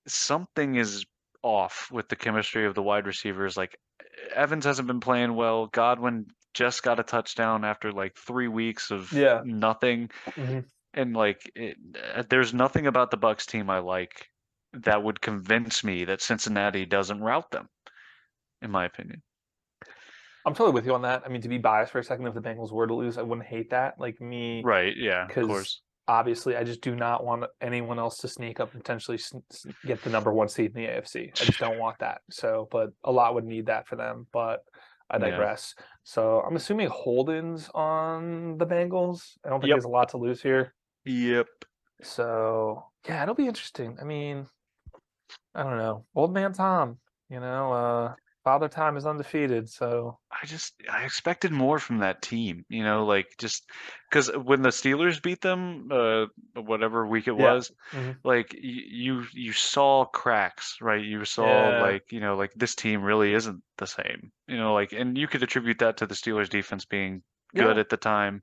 something is off with the chemistry of the wide receivers. Like Evans hasn't been playing well. Godwin just got a touchdown after like three weeks of Yeah. nothing, Mhm. and like it, uh, there's nothing about the Bucs team I like that would convince me that Cincinnati doesn't rout them, in my opinion. I'm totally with you on that. I mean, to be biased for a second, if the Bengals were to lose, I wouldn't hate that. Like me, Right? Yeah, of course. Obviously, I just do not want anyone else to sneak up and potentially get the number one seed in the AFC. I just don't want that. So, but a lot would need that for them. But I Yeah. digress. So I'm assuming Holden's on the Bengals. I don't think Yep. there's a lot to lose here. Yep. So yeah, it'll be interesting. I mean, I don't know. Old man Tom, you know, uh Father Time is undefeated. So I just I expected more from that team, you know, like just because when the Steelers beat them, uh, whatever week it Yeah. was, Mhm. like y- you you saw cracks, right? You saw Yeah. like you know like this team really isn't the same, you know, like and you could attribute that to the Steelers defense being good Yeah. at the time,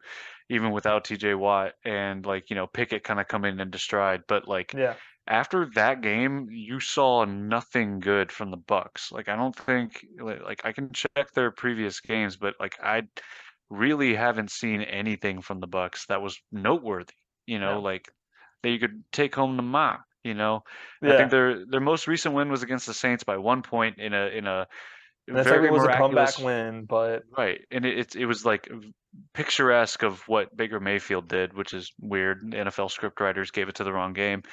even without T.J. Watt and like you know Pickett kind of coming into stride, but like yeah. After that game, you saw nothing good from the Bucs. Like I don't think li- like I can check their previous games, but like I really haven't seen anything from the Bucs that was noteworthy. You know, Yeah. like that you could take home the mop. You know, I think their their most recent win was against the Saints by one point in a in a And it's very like it was a miraculous comeback win, but Right, and it, it's it was like picturesque of what Baker Mayfield did, which is weird. NFL scriptwriters gave it to the wrong game,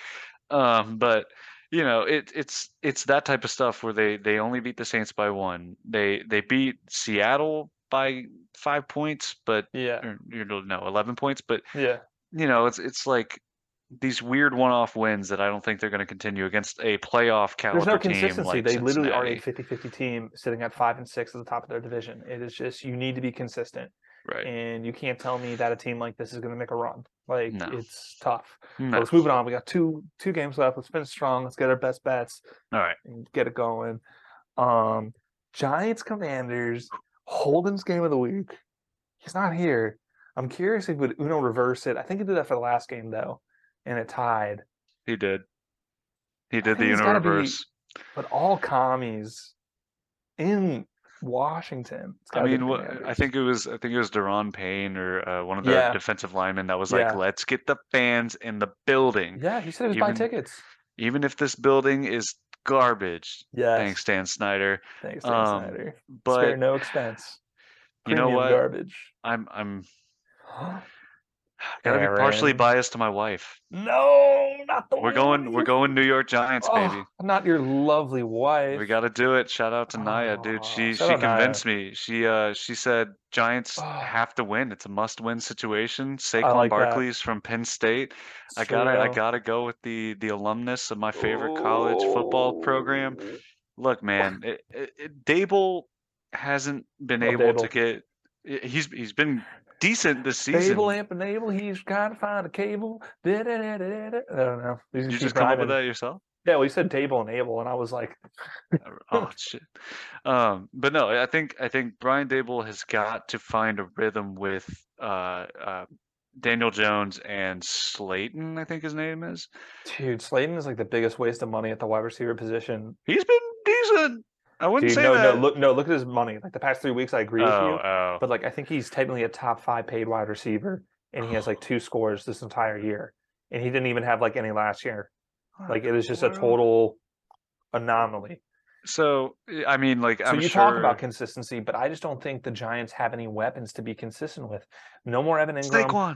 um, but you know it it's it's that type of stuff where they they only beat the Saints by one. They they beat Seattle by five points, but yeah. or, you know no eleven points, but Yeah. you know it's it's like these weird one-off wins that I don't think they're going to continue against a playoff caliber. There's no team consistency. like they literally are a Cincinnati. 50-50 team sitting at five and six at the top of their division. It is just you need to be consistent. Right? And you can't tell me that a team like this is gonna make a run. Like No. it's tough. So No. let's move it on. We got two two games left. Let's finish strong. Let's get our best bets All right. and get it going. Um Giants Commanders, Holden's game of the week. He's not here. I'm curious if would Uno reverse it. I think he did that for the last game though, and it tied. He did. He did the Uno gotta be- reverse. But all commies in Washington. I mean, I think it was I think it was Daron Payne or uh, one of the Yeah. defensive linemen that was like, Yeah. "Let's get the fans in the building, Yeah, he said he was buying tickets. even if this building is garbage." Yeah, Thanks, Dan Snyder. Thanks, Dan Um, Snyder. Spare But no expense. you know what? Garbage. I'm I'm [gasps] [laughs] [sighs] gotta be partially biased to my wife. no, not the We're going. We're going New York Giants, baby. Oh, not your lovely wife. We got to do it. Shout out to Naya, dude. She she out Naya. convinced me. She uh she said Giants Oh. have to win. It's a must-win situation. like Saquon that. Barkley's from Penn State. I gotta I gotta go with the the alumnus of my favorite college football program. Look, man, it, it, it, Daboll hasn't been Love able to get. He's he's been decent this season. Cable amp enable. He's trying to find a cable. Da-da-da-da-da-da. I don't know. He's you just come up with that yourself? Yeah, well, you said table enable, and I was like, [laughs] oh shit. Um, but no, I think I think Brian Daboll has got to find a rhythm with uh, uh, Daniel Jones and Slayton. I think his name is. dude, Slayton is like the biggest waste of money at the wide receiver position. He's been. I wouldn't Dude, say no, that. no, look, no, look at his money. Like the past three weeks, I agree with oh, you, oh. but like I think he's technically a top five paid wide receiver, and he has like two scores this entire year, and he didn't even have like any last year. Like it is just a total anomaly. So I mean, like So I'm you sure. talk about consistency, but I just don't think the Giants have any weapons to be consistent with. No more Evan Engram. Saquon.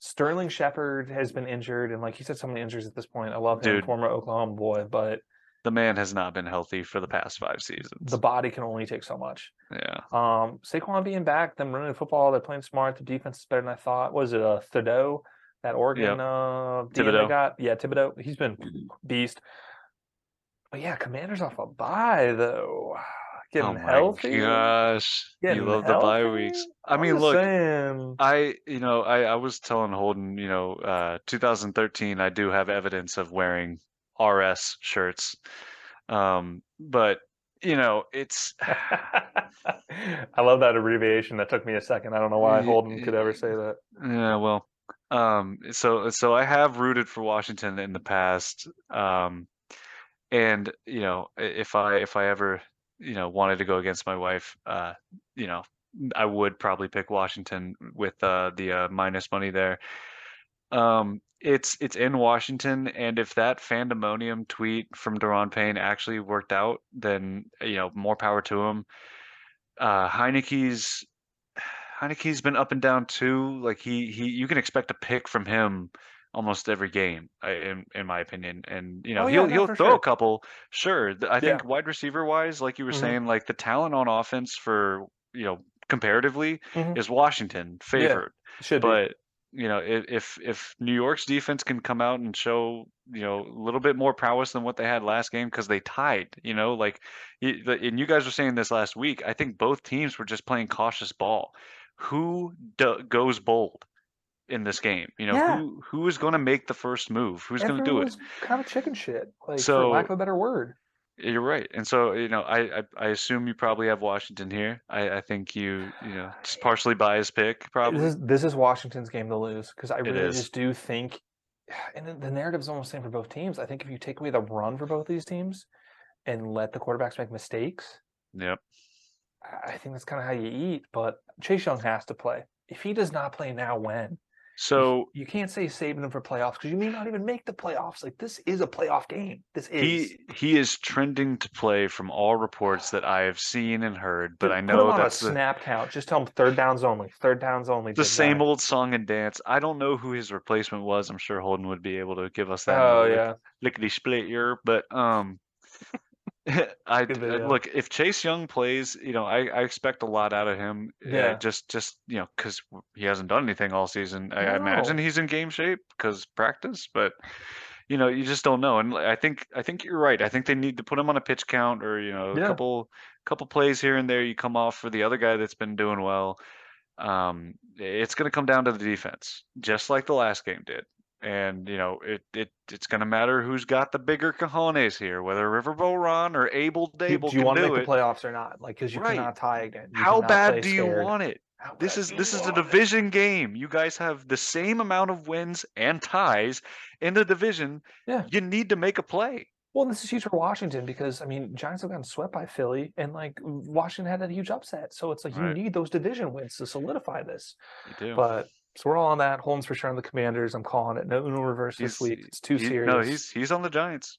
Sterling Shepard has been injured, and like you said, so many injuries at this point. I love him, Dude. former Oklahoma boy, but The man has not been healthy for the past five seasons. the body can only take so much. yeah. Um, Saquon being back, them running the football, they're playing smart. The defense is better than I thought. Was it a Thibodeaux, that Oregon uh, DM they Thibodeaux. got? Yeah, Thibodeaux. He's been [clears throat] beast. But yeah, Commanders off a bye though. [sighs] Getting oh my healthy. gosh. Getting you love the bye weeks. I mean, look, saying. I, you know, I, I was telling Holden, you know, uh, 2013, I do have evidence of wearing RS shirts. Um, but, you know, it's, [laughs] I love that abbreviation. That took me a second. I don't know why Holden could ever say that. yeah, well, um, so, so I have rooted for Washington in the past. Um, and, you know, if I, if I ever, you know, wanted to go against my wife, uh, you know, I would probably pick Washington with, uh, the, uh, minus money there. Um, it's it's in Washington, and if that fandemonium tweet from Daron Payne actually worked out, then you know more power to him. Uh, Heinicke's Heinicke's been up and down too. Like he he, you can expect a pick from him almost every game, I- in in my opinion. And you know Oh, yeah, he'll no, he'll throw sure. a couple. Sure, I Yeah. think wide receiver wise, like you were Mhm. saying, like the talent on offense for you know comparatively Mhm. is Washington favored. Should be. You know, if if if New York's defense can come out and show you know a little bit more prowess than what they had last game because they tied, you know, like, and you guys were saying this last week. I think both teams were just playing cautious ball. Who do, goes bold in this game? You know, Yeah. who who is going to make the first move? Who's going to do it? Kind of chicken shit, like for So- lack of a better word. You're right. And so, you know, I, I I assume you probably have Washington here. I I think you you know just partially biased pick probably. This is this is Washington's game to lose because I really just do think, [sighs] and the, narrative's almost the same for both teams. I think if you take away the run for both these teams and let the quarterbacks make mistakes, Yep. I think that's kind of how you eat. But Chase Young has to play. If he does not play now, when? So You can't say saving them for playoffs because you may not even make the playoffs. Like this is a playoff game. This is. He he is trending to play from all reports that I have seen and heard, but Dude, I put know on that's a the, snap count. Just tell him third downs only. Third downs only. the same guy. old song and dance. I don't know who his replacement was. I'm sure Holden would be able to give us that. Oh yeah. lickety split year, but um, [laughs] I, Good I- look if Chase Young plays, you know, I, I expect a lot out of him. uh, Yeah. just just you know, because he hasn't done anything all season. I, I imagine he's in game shape because practice, but you know, you just don't know. And I think I think you're right. I think they need to put him on a pitch count or you know, a Yeah. couple couple plays here and there. You come off for the other guy that's been doing well. Um, it's going to come down to the defense, just like the last game did. And you know, it it it's going to matter who's got the bigger cojones here, whether Riverboat Ron or Abel Do, Daboll do you want to make it. the playoffs or not? Like, because you Right. cannot tie again. You How bad do you scared. want it? How This is this is a want it? division game. You guys have the same amount of wins and ties in the division. Yeah. You need to make a play. Well, this is huge for Washington because I mean, Giants have gotten swept by Philly, and like Washington had that huge upset. So it's like Right. you need those division wins to solidify this. You do. But so we're all on that. Holmes for sure on the Commanders. I'm calling it. No Uno reverse this week. It's too He- serious. no, he's he's on the Giants.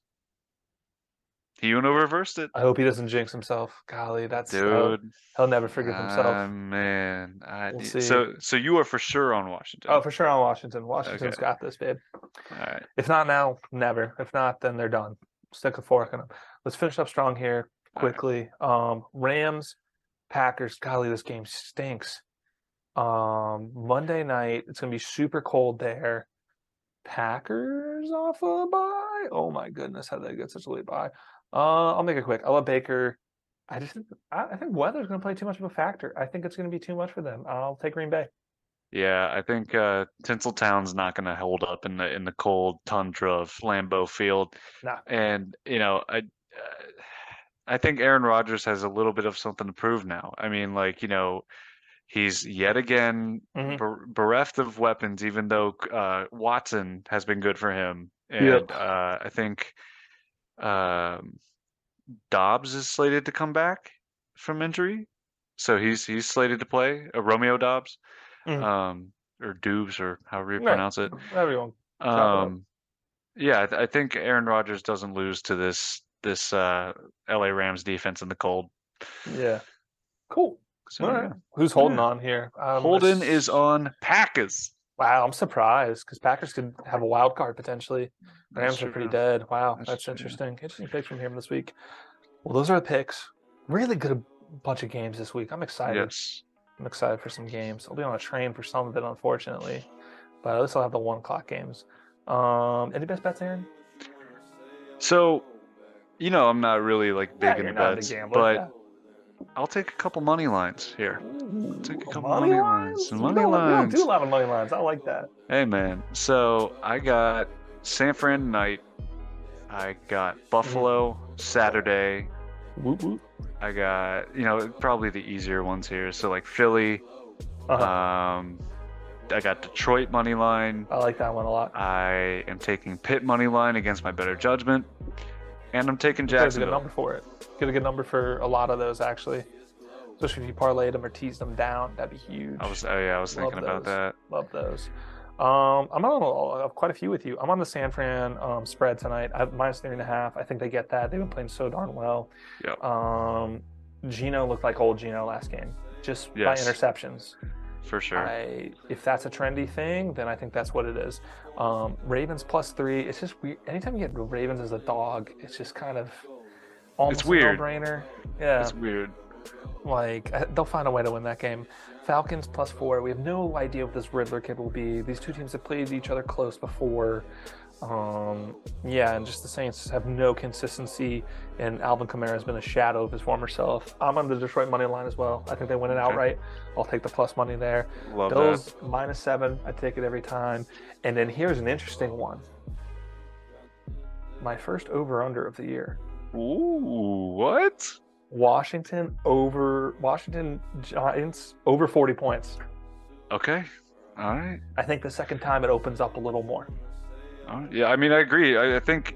He Uno reversed it. I hope he doesn't jinx himself. Golly, that's Dude, he'll, he'll never forgive himself. ah, man. I, We'll see. so so you are for sure on Washington. oh, for sure on Washington. Washington's Okay. got this, babe. All right. If not now, never. If not, then they're done. Stick a fork in them. Let's finish up strong here All right. quickly. Um, Rams, Packers. Golly, this game stinks. Um, Monday night, it's gonna be super cold there. Packers off a bye. Oh my goodness, how did they get such a late bye? Uh, I'll make it quick. I love Baker. I just think I, think weather's gonna play too much of a factor. I think it's gonna be too much for them. I'll take Green Bay. Yeah, I think uh, Tinseltown's not going to hold up in the in the cold tundra of Lambeau Field. Nah. And you know, I uh, I think Aaron Rodgers has a little bit of something to prove now. I mean, like you know, he's yet again Mhm. ber- bereft of weapons, even though uh, Watson has been good for him. And Yep. uh, I think um, Dobbs is slated to come back from injury, so he's he's slated to play. Uh, Romeo Dobbs, Mhm. um, or Dubes, or however you pronounce it. Everyone. Um, yeah, I, th- I think Aaron Rodgers doesn't lose to this this uh, LA Rams defense in the cold. Yeah. Cool. So All yeah. Who's holding Yeah. on here? Um, Holden let's- is on Packers. Wow, I'm surprised because Packers could have a wild card potentially. Rams are pretty true. dead. Wow, That's that's, true. interesting. Interesting picks from him this week. Well, those are the picks. Really good bunch of games this week. I'm excited. Yes. I'm excited for some games. I'll be on a train for some of it, unfortunately, but at least I'll have the one o'clock games. Um, any best bets, Aaron? So, you know, I'm not really like big Yeah, into you're a bets, gambler, but yeah. I'll take a couple money lines here. Ooh, take a couple money money lines. lines, some We money don't- We don't do a lot of money lines. I like that. Hey man, so I got San Fran tonight. I got Buffalo Saturday. Whoop, whoop. I got you know probably the easier ones here. So like Philly. Uh-huh. Um, I got Detroit money line. I like that one a lot. I am taking Pitt money line against my better judgment, and I'm taking Get a good Jacksonville. number for it. Get a good number for a lot of those actually. Especially if you parlayed them or teased them down, that'd be huge. I was oh yeah, I was Love thinking about those. that. Love those. Um, I'm on a, quite a few with you. I'm on the San Fran um, spread tonight. I have minus three and a half. I think they get that. They've been playing so darn well. Yep. Um, Gino looked like old Gino last game, just Yes. by interceptions. For sure. I, if that's a trendy thing, then I think that's what it is. Um, Ravens plus three. It's just weird. Anytime you get Ravens as a dog, it's just kind of almost weird. a no-brainer. Yeah, It's weird. like [laughs] they'll find a way to win that game. Falcons plus four. We have no idea what this Ridder kid will be. These two teams have played each other close before. Um, yeah, and just the Saints have no consistency, and Alvin Kamara has been a shadow of his former self. I'm on the Detroit money line as well. I think they win it outright. I'll take the plus money there. Love Bills minus seven. I take it every time. And then here's an interesting one. My first over under of the year. Ooh, what? Washington over Washington Giants over 40 points. Okay. All right. I think the second time it opens up a little more. Right. Yeah, I mean, I agree. I, I think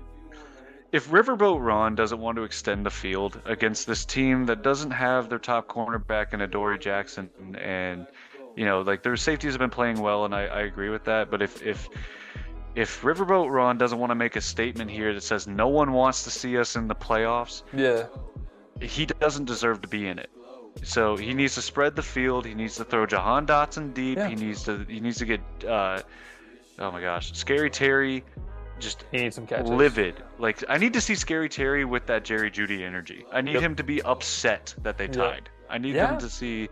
if Riverboat Ron doesn't want to extend the field against this team that doesn't have their top cornerback in Adoree Jackson, and you know, like their safeties have been playing well, and I, I agree with that. But if if if Riverboat Ron doesn't want to make a statement here that says no one wants to see us in the playoffs, Yeah. he doesn't deserve to be in it. So he needs to spread the field. He needs to throw Jahan Dotson deep. Yeah. He needs to he needs to get uh, oh my gosh, Scary Terry just He needs some catches. livid. Like I need to see Scary Terry with that Jerry Jeudy energy. I need Yep. him to be upset that they Yep. tied. I need Yeah. them to see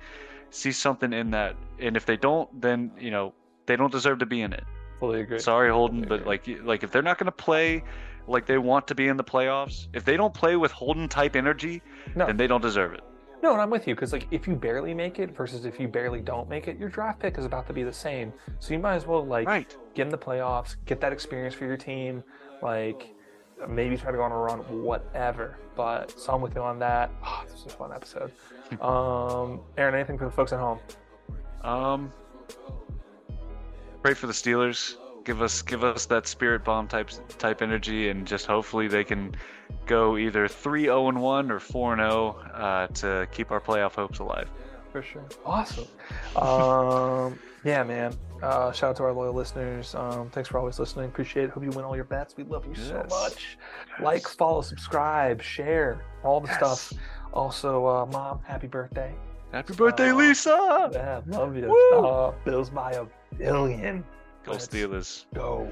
see something in that. And if they don't, then you know they don't deserve to be in it. Fully agree. Sorry, Holden, Fully but like like if they're not going to play like they want to be in the playoffs, if they don't play with Holden type energy, No. then they don't deserve it. No, and I'm with you because like if you barely make it versus if you barely don't make it, your draft pick is about to be the same. So you might as well like Right. get in the playoffs, get that experience for your team, like maybe try to go on a run, whatever. But so I'm with you on that. Oh, this was a fun episode. [laughs] um, Aaron, anything for the folks at home? Um, pray for the Steelers. Give us give us that spirit bomb type type energy, and just hopefully they can go either 3-0 and one or 4 and 0 uh, to keep our playoff hopes alive. For sure. Awesome. Um, [laughs] yeah, man. Uh, shout out to our loyal listeners. Um, thanks for always listening. Appreciate it. Hope you win all your bets. We love you so much. Yes. Like, follow, subscribe, share, all the Yes. stuff. Also, uh, mom, happy birthday. Happy birthday, Oh. Lisa! Yeah, love you. Uh, Bills by a billion. Go Let's Steelers. Go.